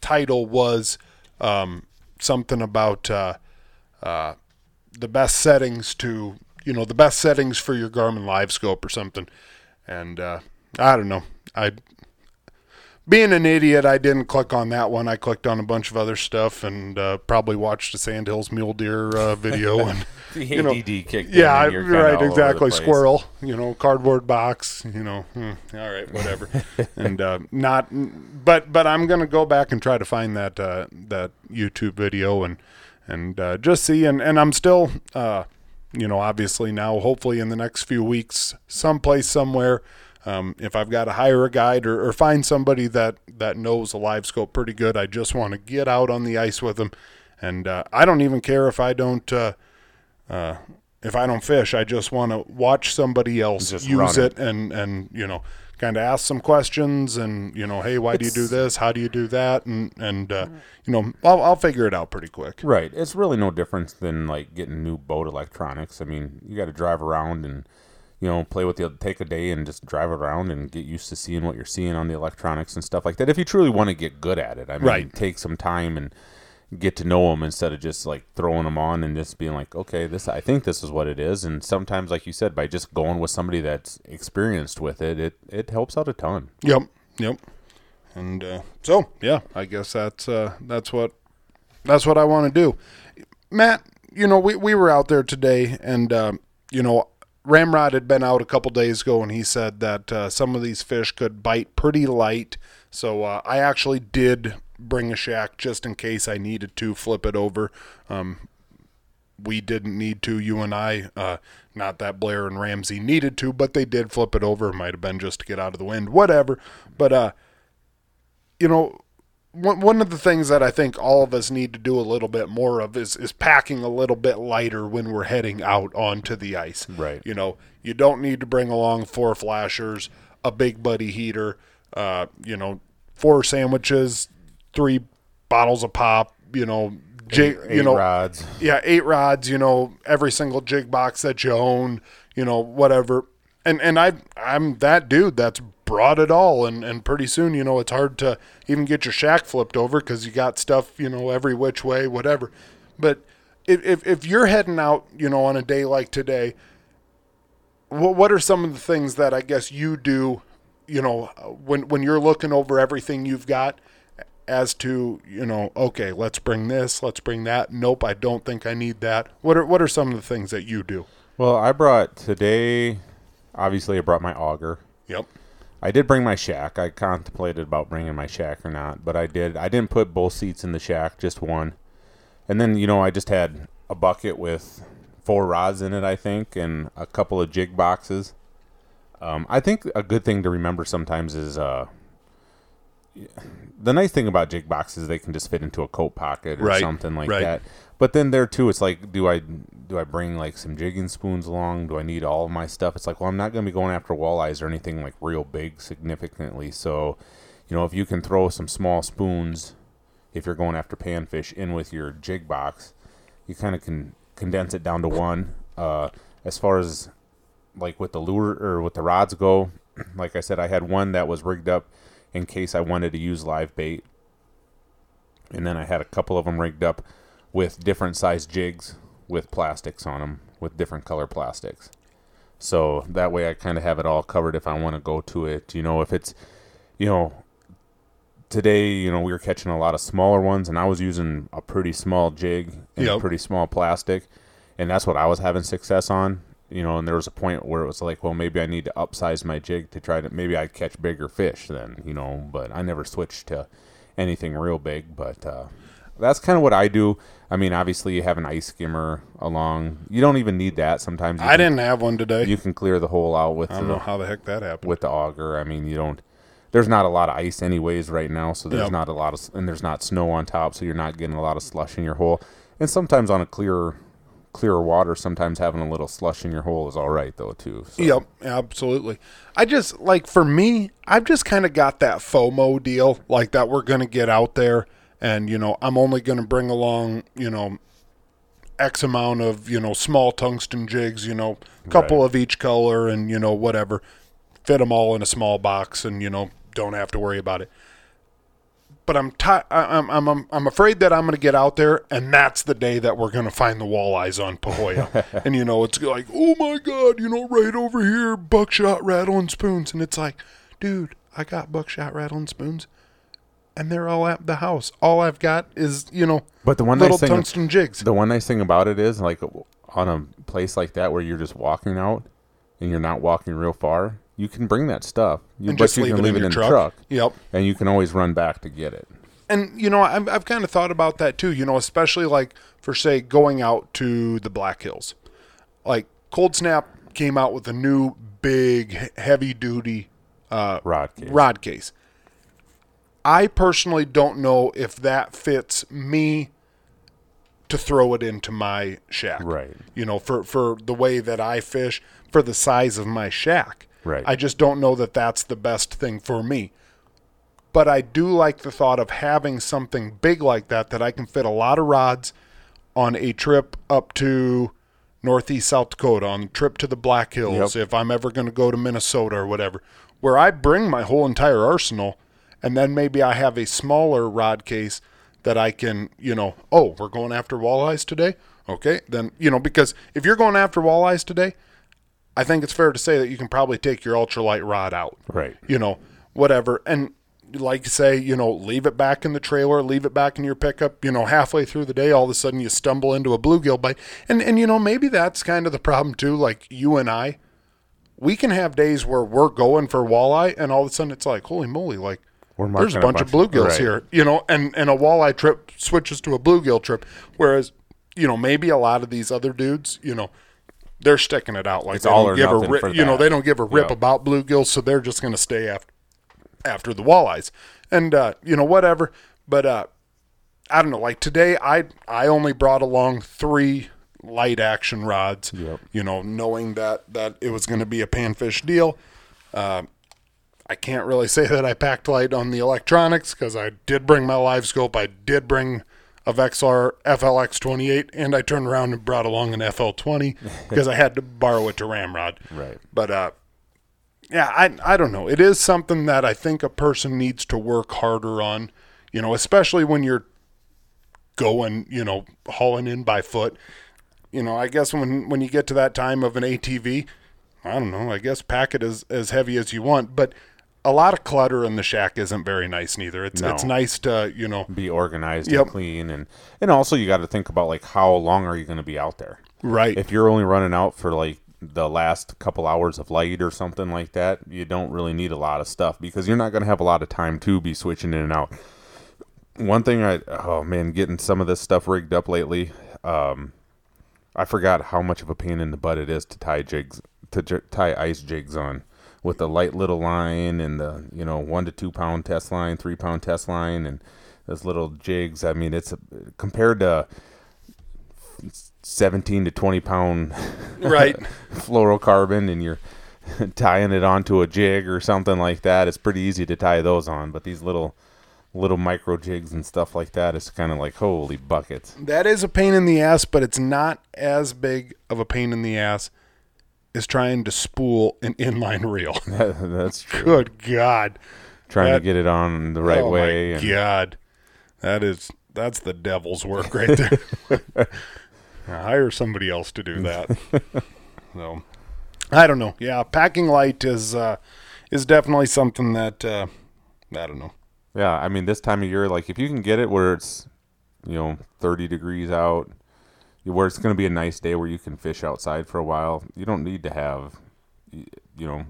title was um, something about uh, uh, the best settings to you know the best settings for your Garmin Live Scope or something, and uh, I don't know I. Being an idiot, I didn't click on that one. I clicked on a bunch of other stuff and uh, probably watched the Sandhills Mule Deer uh, video and The You know, ADD kicked yeah, right, all over the exactly. Squirrel, you know, cardboard box, you know. hmm, all right, whatever. and uh, not, but but I'm gonna go back and try to find that uh, that YouTube video and and uh, just see. And and I'm still, uh, you know, obviously now, hopefully in the next few weeks, someplace somewhere. Um, if I've got to hire a guide or, or find somebody that, that knows a live scope pretty good, I just want to get out on the ice with them. And uh, I don't even care if I don't uh, uh, if I don't fish, I just want to watch somebody else Just use run it and and you know kind of ask some questions and you know, hey, why do you do this? How do you do that? And and uh, you know, I'll I'll figure it out pretty quick. Right. It's really no difference than like getting new boat electronics. I mean, you got to drive around and you know play with the take a day and just drive around and get used to seeing what you're seeing on the electronics and stuff like that. If you truly want to get good at it, I mean, Right. take some time and get to know them instead of just like throwing them on and just being like, okay, this I think this is what it is. And sometimes, like you said, by just going with somebody that's experienced with it, it it helps out a ton. Yep, yep. And uh, so, yeah, I guess that's uh, that's what that's what I want to do. Matt, you know, we we were out there today, and um, you know, Ramrod had been out a couple days ago, and he said that uh, some of these fish could bite pretty light. So uh, I actually did bring a shack just in case I needed to flip it over. Um, we didn't need to, you and I. Uh, not that Blair and Ramsey needed to, but they did flip it over. Might have been just to get out of the wind, whatever. But uh, you know, one one of the things that I think all of us need to do a little bit more of is is packing a little bit lighter when we're heading out onto the ice. Right. You know, you don't need to bring along four flashers, a big buddy heater, uh, you know, four sandwiches, three bottles of pop, you know, jig, Eight you know, rods. yeah, eight rods, you know, every single jig box that you own, you know, whatever. And and I I'm that dude that's brought it all and and pretty soon, you know, it's hard to even get your shack flipped over cuz you got stuff, you know, every which way, whatever. But if if if you're heading out, you know, on a day like today, what what are some of the things that I guess you do, you know, when when you're looking over everything you've got as to you know okay let's bring this let's bring that nope i don't think i need that what are what are some of the things that you do Well, I brought today. Obviously, I brought my auger. yep I did bring my shack. I contemplated about bringing my shack or not, but I did. I didn't put both seats in the shack, just one. And then you know, I just had a bucket with four rods in it, I think, and a couple of jig boxes. Um, I think a good thing to remember sometimes is uh, the nice thing about jig boxes they can just fit into a coat pocket or Right, something like right. that. But then there too, it's like, do I do I bring like some jigging spoons along? Do I need all of my stuff? It's like, well, I'm not going to be going after walleyes or anything like real big significantly. So, you know, if you can throw some small spoons, if you're going after panfish in with your jig box, you kind of can condense it down to one. Uh, as far as like with the lure or with the rods go, like I said, I had one that was rigged up in case I wanted to use live bait, and then I had a couple of them rigged up with different size jigs with plastics on them with different color plastics. So that way I kind of have it all covered if I want to go to it. You know, if it's, you know, today, you know, we were catching a lot of smaller ones and I was using a pretty small jig and a pretty small plastic. And that's what I was having success on. You know, and there was a point where it was like, well, maybe I need to upsize my jig to try to, maybe I'd catch bigger fish then, you know, but I never switched to anything real big. But uh, that's kind of what I do. I mean, obviously, you have an ice skimmer along. You don't even need that. Sometimes i can, didn't have one today you can clear the hole out with i don't the, know how the heck that happened with the auger. I mean, you don't. There's not a lot of ice anyways right now, so there's Yep. not a lot of, and there's not snow on top, so you're not getting a lot of slush in your hole. And sometimes on a clearer, clearer water, sometimes having a little slush in your hole is all right though too. So. Yep, absolutely. I just like for me, I've just kind of got that FOMO deal, like that we're going to get out there and you know, I'm only going to bring along, you know, x amount of, you know, small tungsten jigs, you know, a couple Right. of each color and you know whatever. Fit them all in a small box and you know, don't have to worry about it. But I'm ti- I'm I'm I'm I'm afraid that I'm going to get out there and that's the day that we're going to find the walleyes on Pahoja. and you know, it's like, "Oh my god, you know, right over here, buckshot rattling spoons." And it's like, "Dude, I got buckshot rattling spoons." And they're all at the house. All I've got is, you know, But the one little nice thing, tungsten jigs. the one nice thing about it is like on a place like that where you're just walking out and you're not walking real far, you can bring that stuff. You, but just you leave can it leave in it in truck. the truck, Yep. and you can always run back to get it. And you know, I've I've kind of thought about that too. You know, especially like for say going out to the Black Hills, like Cold Snap came out with a new big heavy duty uh, Rod case. rod case. I personally don't know if that fits me to throw it into my shack. Right. You know, for for the way that I fish, for the size of my shack. Right. I just don't know that that's the best thing for me. But I do like the thought of having something big like that that I can fit a lot of rods on a trip up to northeast South Dakota, on a trip to the Black Hills, Yep. if I'm ever going to go to Minnesota or whatever, where I bring my whole entire arsenal and then maybe I have a smaller rod case that I can, you know, oh, we're going after walleyes today? Okay, then, you know, because if you're going after walleyes today, I think it's fair to say that you can probably take your ultralight rod out Right. you know, whatever. And like say, you know, leave it back in the trailer, leave it back in your pickup, you know, halfway through the day, all of a sudden you stumble into a bluegill bite. And, and, you know, maybe that's kind of the problem too. Like you and I, we can have days where we're going for walleye and all of a sudden it's like, holy moly, like there's a marking bunch, of bluegills right. here, you know, and, and a walleye trip switches to a bluegill trip. Whereas, you know, maybe a lot of these other dudes, you know, they're sticking it out like It's they all don't give a rip, you know, they don't give a rip Yeah. about bluegills, so they're just going to stay after after the walleyes, and uh, you know whatever. But uh, I don't know. Like today, I I only brought along three light action rods. Yep. You know, knowing that that it was going to be a panfish deal. Uh, I can't really say that I packed light on the electronics because I did bring my live scope. I did bring a XR FLX28, and I turned around and brought along an FL20 because I had to borrow it to Ramrod. Right. But uh, yeah, I I don't know. It is something that I think a person needs to work harder on. You know, especially when you're going, you know, hauling in by foot. You know, I guess when when you get to that time of an ATV, I don't know. I guess pack it as as heavy as you want, but a lot of clutter in the shack isn't very nice neither. It's No. it's nice to you know Be organized Yep. and clean, and and also you got to think about like how long are you going to be out there? right. If you're only running out for like the last couple hours of light or something like that, you don't really need a lot of stuff because you're not going to have a lot of time to be switching in and out. One thing I oh man, getting some of this stuff rigged up lately, um, I forgot how much of a pain in the butt it is to tie jigs to j- tie ice jigs on with the light little line and the you know one to two pound test line, three pound test line, and those little jigs. I mean, it's a, compared to seventeen to twenty pound right. fluorocarbon and you're tying it onto a jig or something like that, it's pretty easy to tie those on. But these little little micro jigs and stuff like that, it's kind of like holy buckets. That is a pain in the ass, but it's not as big of a pain in the ass as trying to spool an inline reel. That's true. Good God. Trying that- to get it on the right oh way. My and- God. That is that's the devil's work right there. Hire somebody else to do that. so I don't know. Yeah, packing light is uh is definitely something that uh I don't know. Yeah, I mean this time of year, like if you can get it where it's you know 30 degrees out, where it's going to be a nice day where you can fish outside for a while, you don't need to have, you know.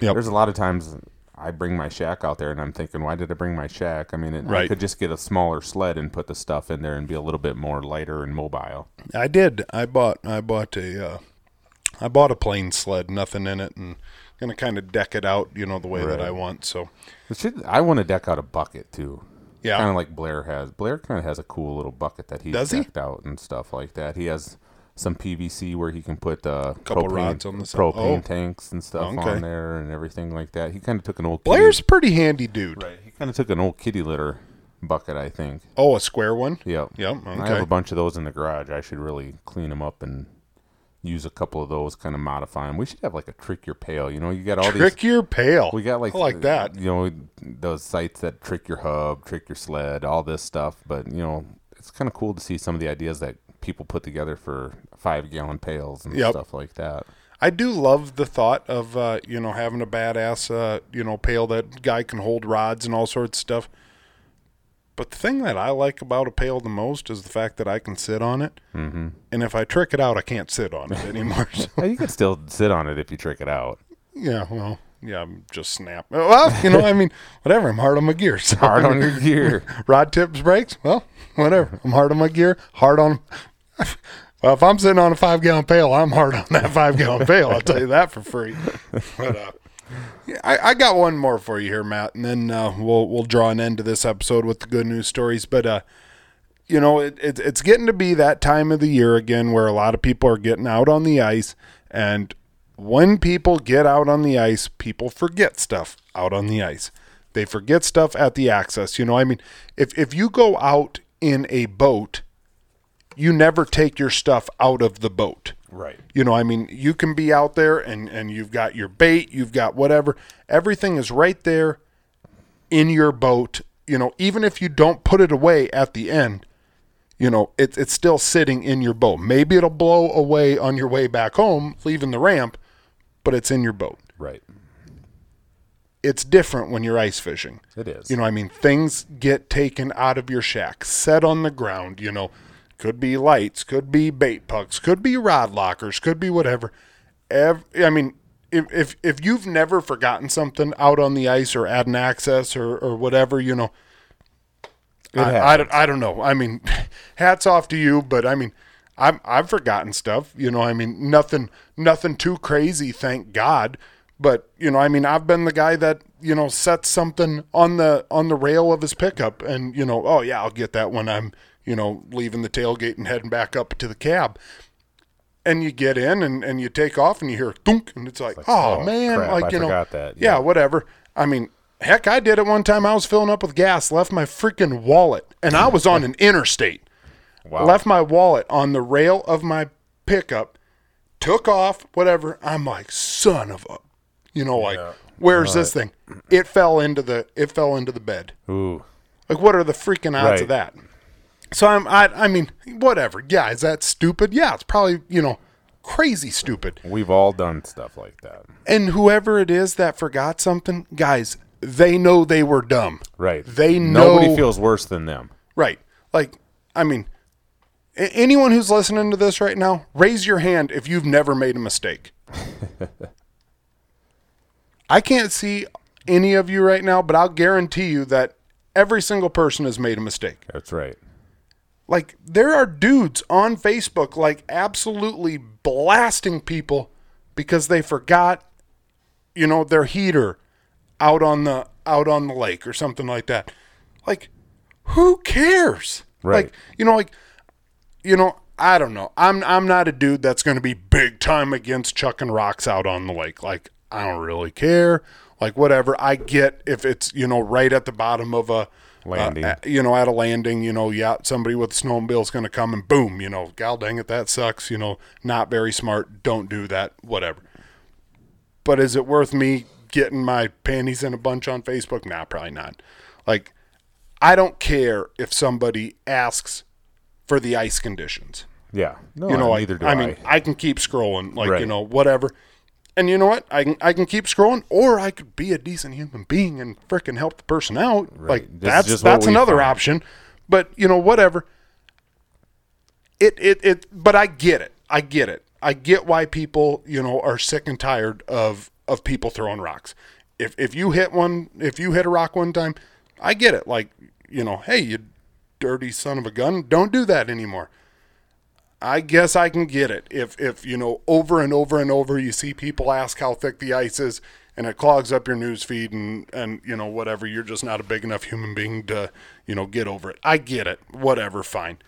Yep. There's a lot of times I bring my shack out there and I'm thinking, why did I bring my shack? I mean, it, I could just get a smaller sled and put the stuff in there and be a little bit more lighter and mobile. I did. I bought I bought a uh I bought a plain sled, nothing in it and gonna kind of deck it out, you know, the way that I want. So should, I want to deck out a bucket too. Yeah. kind of like Blair has. Blair kind of has a cool little bucket that he's Does he? decked out and stuff like that. He has some PVC where he can put uh, Couple propane, rods on the side. propane Oh. tanks and stuff Okay. on there and everything like that. He kind of took an old Blair's a pretty handy dude. right. He kind of took an old kitty litter bucket, I think. Oh, a square one? Yep. Yep. I have Okay. a bunch of those in the garage. I should really clean them up and use a couple of those, kind of modify them. We should have like a trick your pail. You know, you got all these Trick your pail. we got like I like that. You know, those sites that trick your hub, trick your sled, all this stuff. But you know, it's kind of cool to see some of the ideas that people put together for five gallon pails and Yep. stuff like that. I do love the thought of uh, you know having a badass uh, you know pail that guy can hold rods and all sorts of stuff. But the thing that I like about a pail the most is the fact that I can sit on it, Mm-hmm. and if I trick it out, I can't sit on it anymore. so, you can still sit on it if you trick it out. yeah, well, yeah, I'm just snap. Well, you know, I mean, whatever. I'm hard on my gear. So, Hard on your gear. rod tips breaks. Well, whatever. I'm hard on my gear. Hard on. Well, if I'm sitting on a five gallon pail, I'm hard on that five gallon pail. I'll tell you that for free. But uh, I, I got one more for you here, Matt, and then uh, we'll we'll draw an end to this episode with the good news stories. But uh, you know, it, it, it's getting to be that time of the year again where a lot of people are getting out on the ice, and when people get out on the ice, people forget stuff out on the ice. They forget stuff at the access. You know, I mean, if if you go out in a boat, you never take your stuff out of the boat. Right. You know, I mean, you can be out there and and you've got your bait, you've got whatever. Everything is right there in your boat. You know, even if you don't put it away at the end, you know, it's it's still sitting in your boat. Maybe it'll blow away on your way back home, leaving the ramp, but it's in your boat. Right. It's different when you're ice fishing. It is. You know, I mean, things get taken out of your shack, set on the ground, you know. Could be lights, could be bait pucks, could be rod lockers, could be whatever. Ev- I mean, if, if if you've never forgotten something out on the ice or at an access or, or whatever, you know, I, I, don't, I don't know. I mean, hats off to you, but I mean, I've I've forgotten stuff. You know, I mean, nothing nothing too crazy, thank God. But you know, I mean, I've been the guy that you know sets something on the on the rail of his pickup, and you know, oh yeah, I'll get that when I'm you know leaving the tailgate and heading back up to the cab. And you get in and, and you take off and you hear thunk and it's like, oh, oh, man, crap, like I you know, forgot that. yeah, Yeah. whatever. I mean, heck, I did it one time. I was filling up with gas, left my freaking wallet, and I was on an interstate. Wow. Left my wallet on the rail of my pickup, took off, whatever. I'm like, son of a, you know, like, where's this thing? It fell into the, it fell into the bed. Ooh. Like, what are the freaking odds Right. of that? So I'm, I, I mean, whatever. Yeah, is that stupid? Yeah, it's probably, you know, crazy stupid. We've all done stuff like that. And whoever it is that forgot something, guys, they know they were dumb. Right. They know. Nobody feels worse than them. Right. Like, I mean, anyone who's listening to this right now, raise your hand if you've never made a mistake. I can't see any of you right now, but I'll guarantee you that every single person has made a mistake. That's right. Like, there are dudes on Facebook, like, absolutely blasting people because they forgot, you know, their heater out on the out on the lake or something like that. Like, who cares? Right. Like, you know, like, you know, I don't know. I'm I'm not a dude that's going to be big time against chucking rocks out on the lake. Like, I don't really care. Like, whatever. I get if it's you know right at the bottom of a Landing. uh, you know, at a landing, you know, yeah, somebody with a snowmobile is going to come and boom, you know, gal dang it, that sucks. You know, not very smart. Don't do that. Whatever. But is it worth me getting my panties in a bunch on Facebook? Nah, probably not. Like, I don't care if somebody asks for the ice conditions. Yeah. No, You know, like, neither do I I. mean, I can keep scrolling, like you know, whatever. And you know what? I can I can keep scrolling, or I could be a decent human being and frickin' help the person out. Like This that's that's another found. option. But you know, whatever. It it it. But I get it. I get it. I get why people you know are sick and tired of of people throwing rocks. If if you hit one, if you hit a rock one time, I get it. Like you know, hey, you dirty son of a gun, don't do that anymore. I guess I can get it. If if you know over and over and over you see people ask how thick the ice is and it clogs up your news feed and and you know whatever you're just not a big enough human being to you know get over it. I get it. Whatever, fine.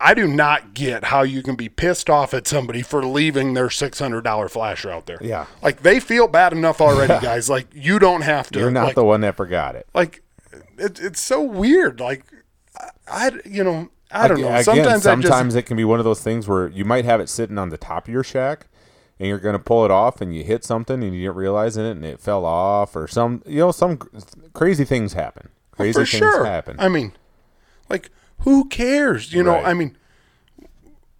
I do not get how you can be pissed off at somebody for leaving their $600 flasher out there. Yeah. Like they feel bad enough already, guys. Like you don't have to You're not like, the one that forgot it. like it, it's so weird. Like I, I you know, I don't know. Again, Sometimes just it can be one of those things where you might have it sitting on the top of your shack, and you're going to pull it off, and you hit something, and you didn't realize it, and it fell off, or some, you know, some crazy things happen. Crazy for things sure. happen. I mean, like, who cares? You know, Right. I mean,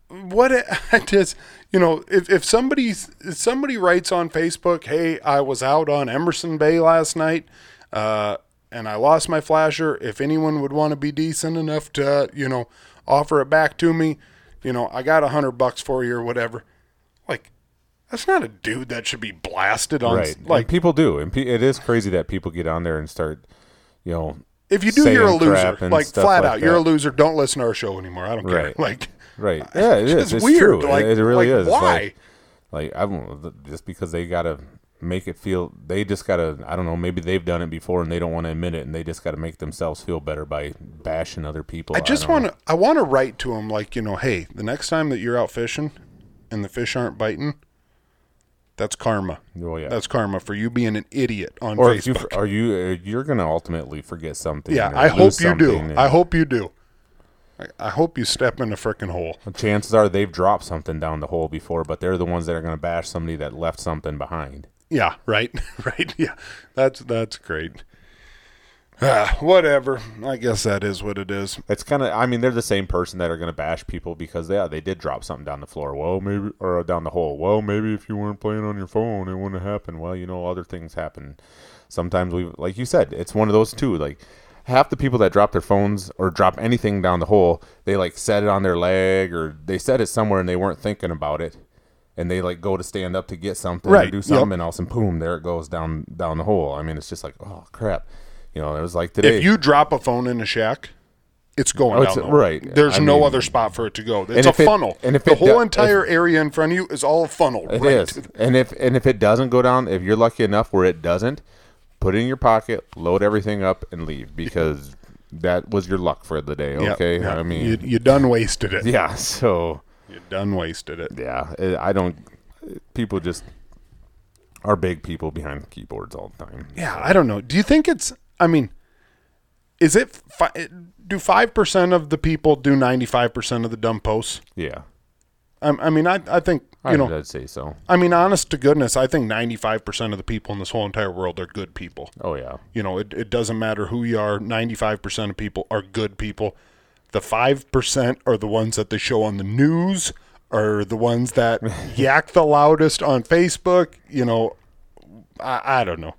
what it, I just, you know, if if somebody if somebody writes on Facebook, "Hey, I was out on Emerson Bay last night, uh, and I lost my flasher. If anyone would want to be decent enough to, you know, offer it back to me, you know, I got a hundred bucks for you or whatever." Like, that's not a dude that should be blasted on. right. Like, Like people do, and pe- it is crazy that people get on there and start, you know, if you do, you're a loser. Like flat like out, you're a loser. Don't listen to our show anymore. I don't care. Right. Like. right. Yeah, it It's is. It's weird. true. Like, it, it really like, is. Why? Like, like I don't just because they gotta make it feel they just gotta I don't know maybe they've done it before and they don't want to admit it and they just gotta make themselves feel better by bashing other people. I just want to. I want to write to them like you know, hey, the next time that you're out fishing, and the fish aren't biting, That's karma. Oh yeah. That's karma for you being an idiot on or if you, are you uh, you're gonna ultimately forget something. yeah, I hope you do. and I hope you do. I, I hope you step in a freaking hole. chances are they've dropped something down the hole before, but they're the ones that are gonna bash somebody that left something behind. Yeah, right, right. Yeah, that's that's great. Ah, whatever. I guess that is what it is. It's kind of. I mean, they're the same person that are going to bash people because yeah, they did drop something down the floor. Well, maybe or down the hole. Well, maybe if you weren't playing on your phone, it wouldn't have happened. Well, you know, other things happen. Sometimes we, like you said, it's one of those too. Like half the people that drop their phones or drop anything down the hole, they like set it on their leg or they set it somewhere and they weren't thinking about it. And they like go to stand up to get something or Right, do yep. something, and all of a sudden, boom, there it goes down down the hole. I mean, it's just like, oh crap, you know. It was like today. If you drop a phone in a shack, it's going Oh, down. it's- the hole. right. There's I no mean- other spot for it to go. It's a if it- funnel. and if the whole do- entire area in front of you is all a funnel. It right is, the- and if and if it doesn't go down, if you're lucky enough where it doesn't, put it in your pocket, load everything up, and leave because that was your luck for the day. Okay, yeah. I mean, you, you done wasted it. yeah. So You done wasted it. yeah, it, I don't. People just are big people behind keyboards all the time. Yeah, I don't know. Do you think it's? I mean, is it? Fi- eh, do five percent of the people do ninety five percent of the dumb posts? Yeah, I, I mean, I I think you I, know. I'd say so. I mean, honest to goodness, I think ninety five percent of the people in this whole entire world are good people. Oh yeah, You know, it, it doesn't matter who you are. Ninety five percent of people are good people. The five percent are the ones that they show on the news, are the ones that yak the loudest on Facebook. You know, I, I don't know.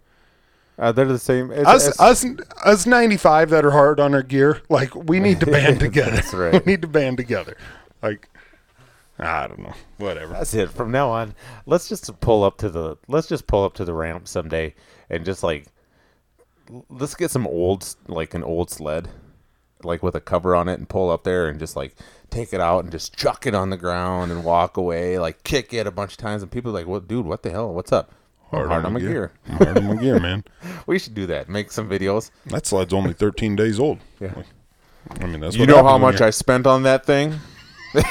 uh, they're the same. It's, us it's- us us 95 that are hard on our gear like we need to band together That's right. we need to band together like i don't know whatever That's it. From now on, let's just pull up to the let's just pull up to the ramp someday and just like let's get some old like an old sled like with a cover on it and pull up there and just like take it out and just chuck it on the ground and walk away like kick it a bunch of times. And people are like what dude what the hell? What's up? Hard, on my gear. hard on my gear man. We should do that. Make some videos. That sled's only 13 days old. Yeah. i mean that's you know how much i spent on that thing?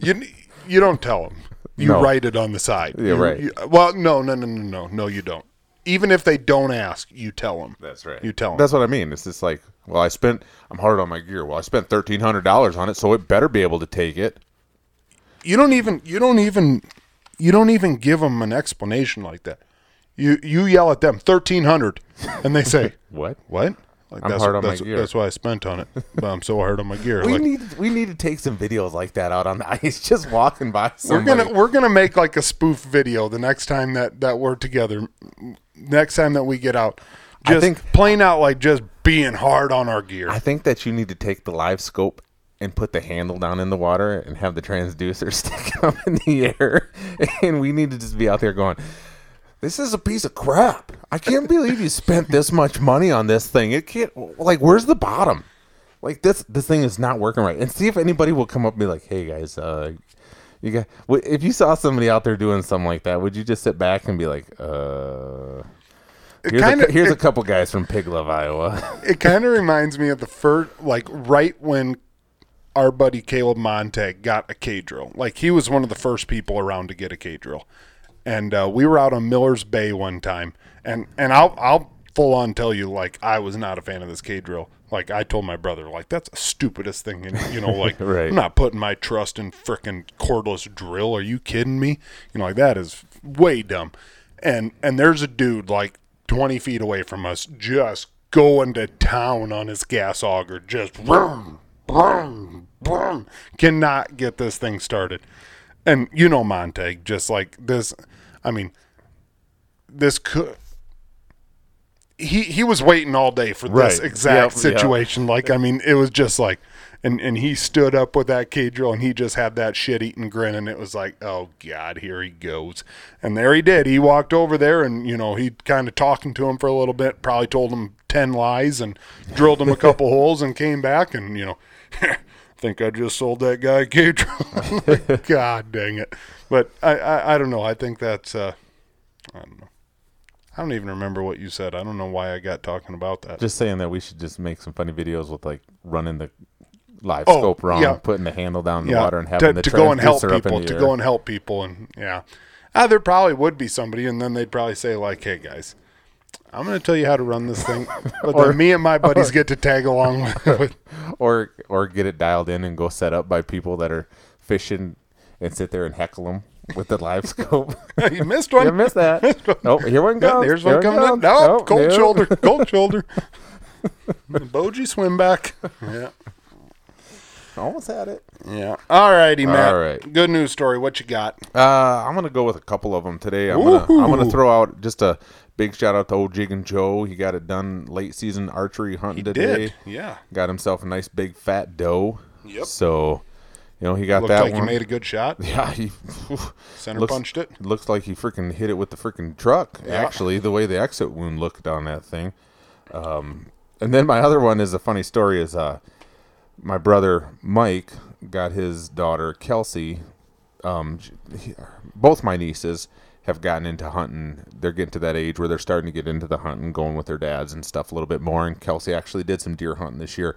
You you don't tell them you No. write it on the side. Yeah, You- right. you- well no no no no no no you don't even if they don't ask you tell them That's right. you tell them That's what I mean. It's just like, well, I spent. I'm hard on my gear. Well, I spent thirteen hundred dollars on it, so it better be able to take it. you don't even you don't even you don't even give them an explanation like that you you yell at them 1300 and they say What? What? Like, I'm that's, hard on my gear. That's why I spent on it. But I'm so hard on my gear. We Like, need we need to take some videos like that out on the ice, just walking by. we're gonna we're gonna make like a spoof video the next time that that we're together. Next time that we get out, I just think- playing out like just being hard on our gear. I think that you need to take the live scope and put the handle down in the water and have the transducer stick up in the air, and we need to just be out there going. This is a piece of crap. I can't believe you spent this much money on this thing. It can't like where's the bottom? Like this this thing is not working right. And see if anybody will come up and be like, "Hey guys, uh you got if you saw somebody out there doing something like that, would you just sit back and be like, uh Here's, kinda- a, here's a couple guys from Pig Love, Iowa. it kind of reminds me of the first, like right when our buddy Caleb Montag got a K drill. Like he was one of the first people around to get a K drill, and uh, we were out on Miller's Bay one time, and and I'll I'll full on tell you like I was not a fan of this K drill. Like I told my brother, like that's the stupidest thing, and you know, like Right. I'm not putting my trust in frickin' cordless drill. Are you kidding me? You know, like that is way dumb. And and there's a dude like 20 feet away from us, just going to town on his gas auger, just vroom, vroom, vroom. cannot get this thing started. And you know Montag, just like this. I mean, this could. He he was waiting all day for this exact Yep, yep. situation. Like I mean, it was just like, and and he stood up with that K drill, and he just had that shit eating grin, and it was like, oh god, here he goes. And there he did. He walked over there, and you know he kind of talking to him for a little bit, probably told him ten lies, and drilled him a couple holes, and came back, and you know. think I just sold that guy drill. God dang it! But I, I I don't know. I think that's uh, I don't know. I don't even remember what you said. I don't know why I got talking about that. just saying that we should just make some funny videos with like running the live Oh, scope wrong, yeah. putting the handle down the yeah, water and having to, the to go and help in people, to air. go and help people, and yeah, uh, there probably would be somebody, and then they'd probably say like, "Hey guys, I'm going to tell you how to run this thing," but Or- me and my buddies get to tag along with. or or get it dialed in and go set up by people that are fishing and sit there and heckle them with the live scope. you missed one. you missed that. oh, here one goes. there's Here one coming in. comes. No, Nope, cold nope. shoulder, cold shoulder. Boji swim back. Yeah, Almost had it. yeah. All righty, Matt. All right. Good news story. What you got? Uh, I'm gonna go with a couple of them today. I'm gonna I'm gonna throw out just a big shout out to old Jig and Joe. He got it done late season archery hunting today. Did yeah. Got himself a nice big fat doe. Yep. So, you know, he got Looked that like one. you made a good shot. yeah, he Center Looks- punched it. looks like he freaking hit it with the freaking truck. Yeah. Actually, the way the exit wound looked on that thing. Um, and then my other one is a funny story. Is uh, my brother Mike got his daughter Kelsey. Um, he, both my nieces have gotten into hunting. They're getting to that age where they're starting to get into the hunting, going with their dads and stuff a little bit more. And Kelsey actually did some deer hunting this year.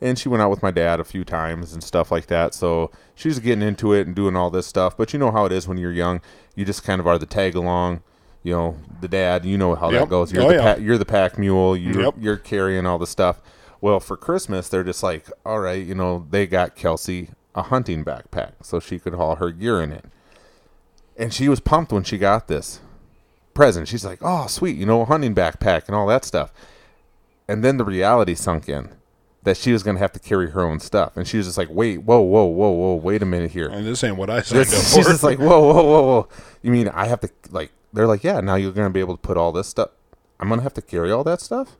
And she went out with my dad a few times and stuff like that. So she's getting into it and doing all this stuff. But you know how it is when you're young. You just kind of are the tag along. You know, the dad. You know how Yep. that goes. You're Oh, the yeah. pa- you're the pack mule. You're Yep. you're carrying all the stuff. Well, for Christmas, they're just like, all right, you know, they got Kelsey a hunting backpack so she could haul her gear in it. And she was pumped when she got this present. She's like, oh, sweet, you know, a hunting backpack and all that stuff. And then the reality sunk in that she was going to have to carry her own stuff. And she was just like, wait, whoa, whoa, whoa, whoa, wait a minute here. And this ain't what I signed This- she's just like, whoa, whoa, whoa, whoa. You mean I have to like? They're like, yeah. Now you're gonna be able to put all this stuff. I'm gonna have to carry all that stuff.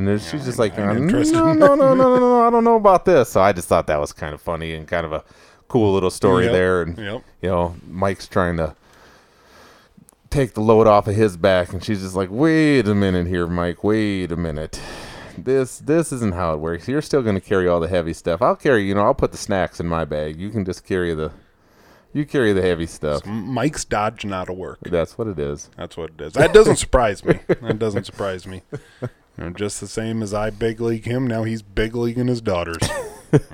And then she's just like, I'm "Uh, interested. no, no, no, no, no, no. I don't know about this. So I just thought that was kind of funny and kind of a cool little story Yep, there. And yep. you know, Mike's trying to take the load off of his back, and she's just like, wait a minute here, Mike. Wait a minute. This this isn't how it works. You're still going to carry all the heavy stuff. I'll carry, you know, I'll put the snacks in my bag. You can just carry the you carry the heavy stuff. Mike's dodging out of work. That's what it is. That's what it is. That doesn't surprise me. That doesn't surprise me. You know, just the same as I big league him, now he's big leaguing his daughters.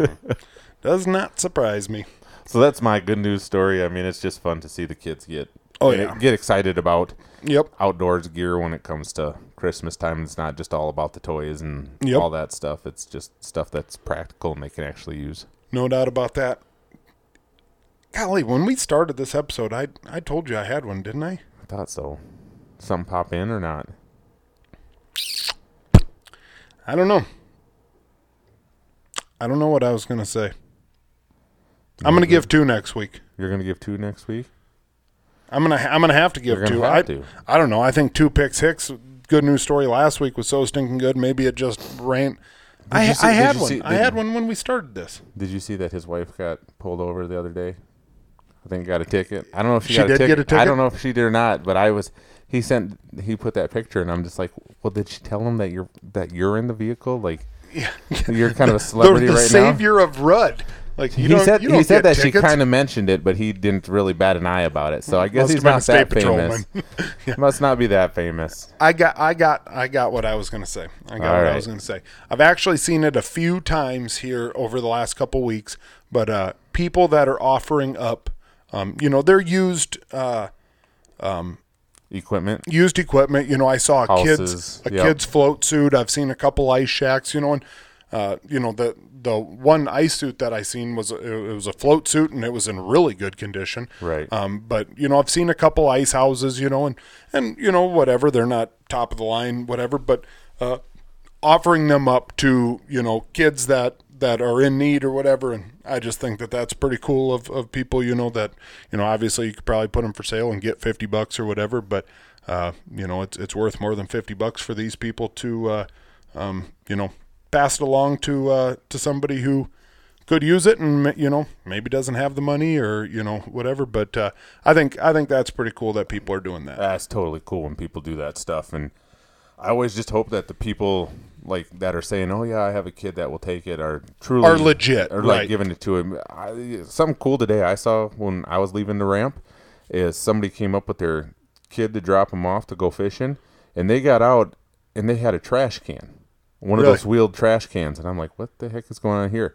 Does not surprise me. So that's my good news story. I mean, it's just fun to see the kids get Oh, yeah. get excited about Yep. outdoors gear when it comes to Christmas time. It's not just all about the toys and Yep. all that stuff. It's just stuff that's practical and they can actually use. No doubt about that. Golly, when we started this episode, I I told you I had one, didn't I? I thought so. Some pop in or not? I don't know. I don't know what I was gonna say. I'm gonna give two next week. You're gonna give two next week. I'm gonna I'm gonna have to give You're gonna two. have I, to. I don't know. I think two picks Hicks. Good news story last week was so stinking good. Maybe it just ran. I you see- I did had you one. see- I did had one when we started this. Did you see that his wife got pulled over the other day? I think got a ticket. I don't know if she, She got did a get a I ticket? I don't know if she did or not, but I was. He sent. He put that picture, and I'm just like, well, did she tell him that you're that you're in the vehicle? Like, you're kind of a celebrity the right now. savior of Rudd. Like you he said you he said that she kind of mentioned it, but he didn't really bat an eye about it. So I guess Must he's not that famous. patrolman. Must not be that famous. I got, I got, I got what I was going to say. I got All what right. I was going to say. I've actually seen it a few times here over the last couple weeks. But uh, people that are offering up, um, you know, they're used, uh, Equipment. used equipment. You know, I saw a Houses, kid's a yep. kid's float suit. I've seen a couple ice shacks. You know, and uh, you know the the one ice suit that I seen was it was a float suit and it was in really good condition. Right. Um, but you know, I've seen a couple ice houses. You know, and and you know whatever they're not top of the line, whatever. But uh, offering them up to you know kids that that are in need or whatever and i just think that that's pretty cool of, of people you know that you know obviously you could probably put them for sale and get 50 bucks or whatever but uh, you know it's, it's worth more than 50 bucks for these people to uh, um, you know pass it along to uh, to somebody who could use it and you know maybe doesn't have the money or you know whatever but uh, i think i think that's pretty cool that people are doing that. That's totally cool when people do that stuff, and I always just hope that the people like that are saying, "Oh yeah, I have a kid that will take it," are truly Are legit, or like right. giving it to him. I, something cool today I saw when I was leaving the ramp is somebody came up with their kid to drop him off to go fishing, and they got out and they had a trash can, one Really? of those wheeled trash cans, and I'm like, "What the heck is going on here?"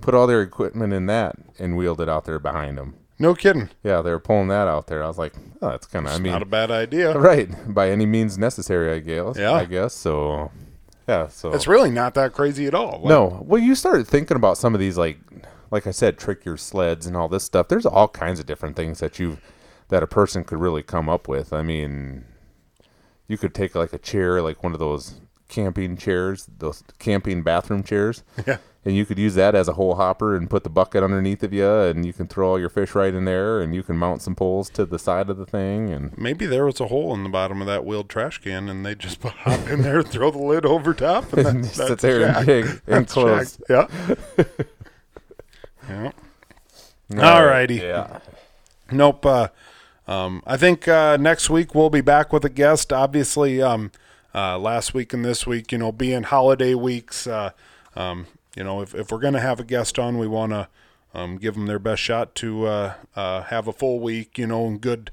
put all their equipment in that and wheeled it out there behind them. No kidding. Yeah, they were pulling that out there. I was like, oh, that's kind of. I mean, Not a bad idea. right by any means necessary. I guess. Yeah. I guess so. Yeah. So It's really not that crazy at all. Like, no. Well, you started thinking about some of these, like, like I said, trick your sleds and all this stuff. There's all kinds of different things that you, that a person could really come up with. I mean, you could take like a chair, like one of those camping chairs, those camping bathroom chairs, Yeah. and you could use that as a hole hopper and put the bucket underneath of you, and you can throw all your fish right in there, and you can mount some poles to the side of the thing, and Maybe there was a hole in the bottom of that wheeled trash can, and they just hop in there, throw the lid over top, and And that, that's sit there and and That's close. Yeah. yeah. All righty. Yeah. Nope. Uh, um, I think uh, next week we'll be back with a guest. Obviously, um, uh, last week and this week, you know, being holiday weeks, uh, um, you know, if, if we're going to have a guest on, we want to um, give them their best shot to uh, uh, have a full week, you know, and good.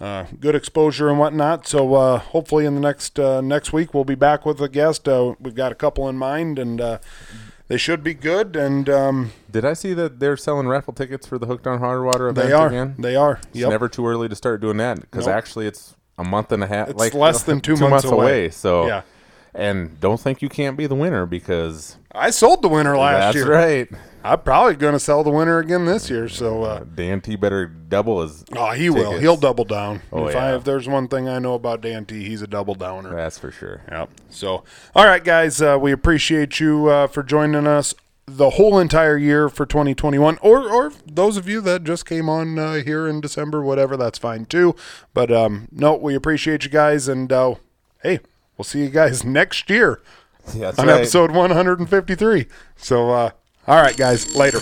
Uh, good exposure and whatnot. So uh, hopefully in the next uh, next week we'll be back with a guest. Uh, we've got a couple in mind, and uh, they should be good. And um, Did I see that they're selling raffle tickets for the Hooked on Hard Water event they are again? they are. It's never too early to start doing that because Nope. actually it's a month and a half. It's like less than two months away. away. So Yeah. and don't think you can't be the winner because I sold the winner last that's year. right. I'm probably going to sell the winner again this year. So, uh, Dan T better double his. oh, he will. He'll double down. Oh, if, I, yeah. if there's one thing I know about Dan T, he's a double downer. That's for sure. Yep. So, all right, guys, uh, we appreciate you uh, for joining us the whole entire year for 2021, or or those of you that just came on uh, here in December, whatever, that's fine too. But um, no, we appreciate you guys, and uh, hey, we'll see you guys next year Yeah, on right. episode 153. So, uh, all right, guys, later.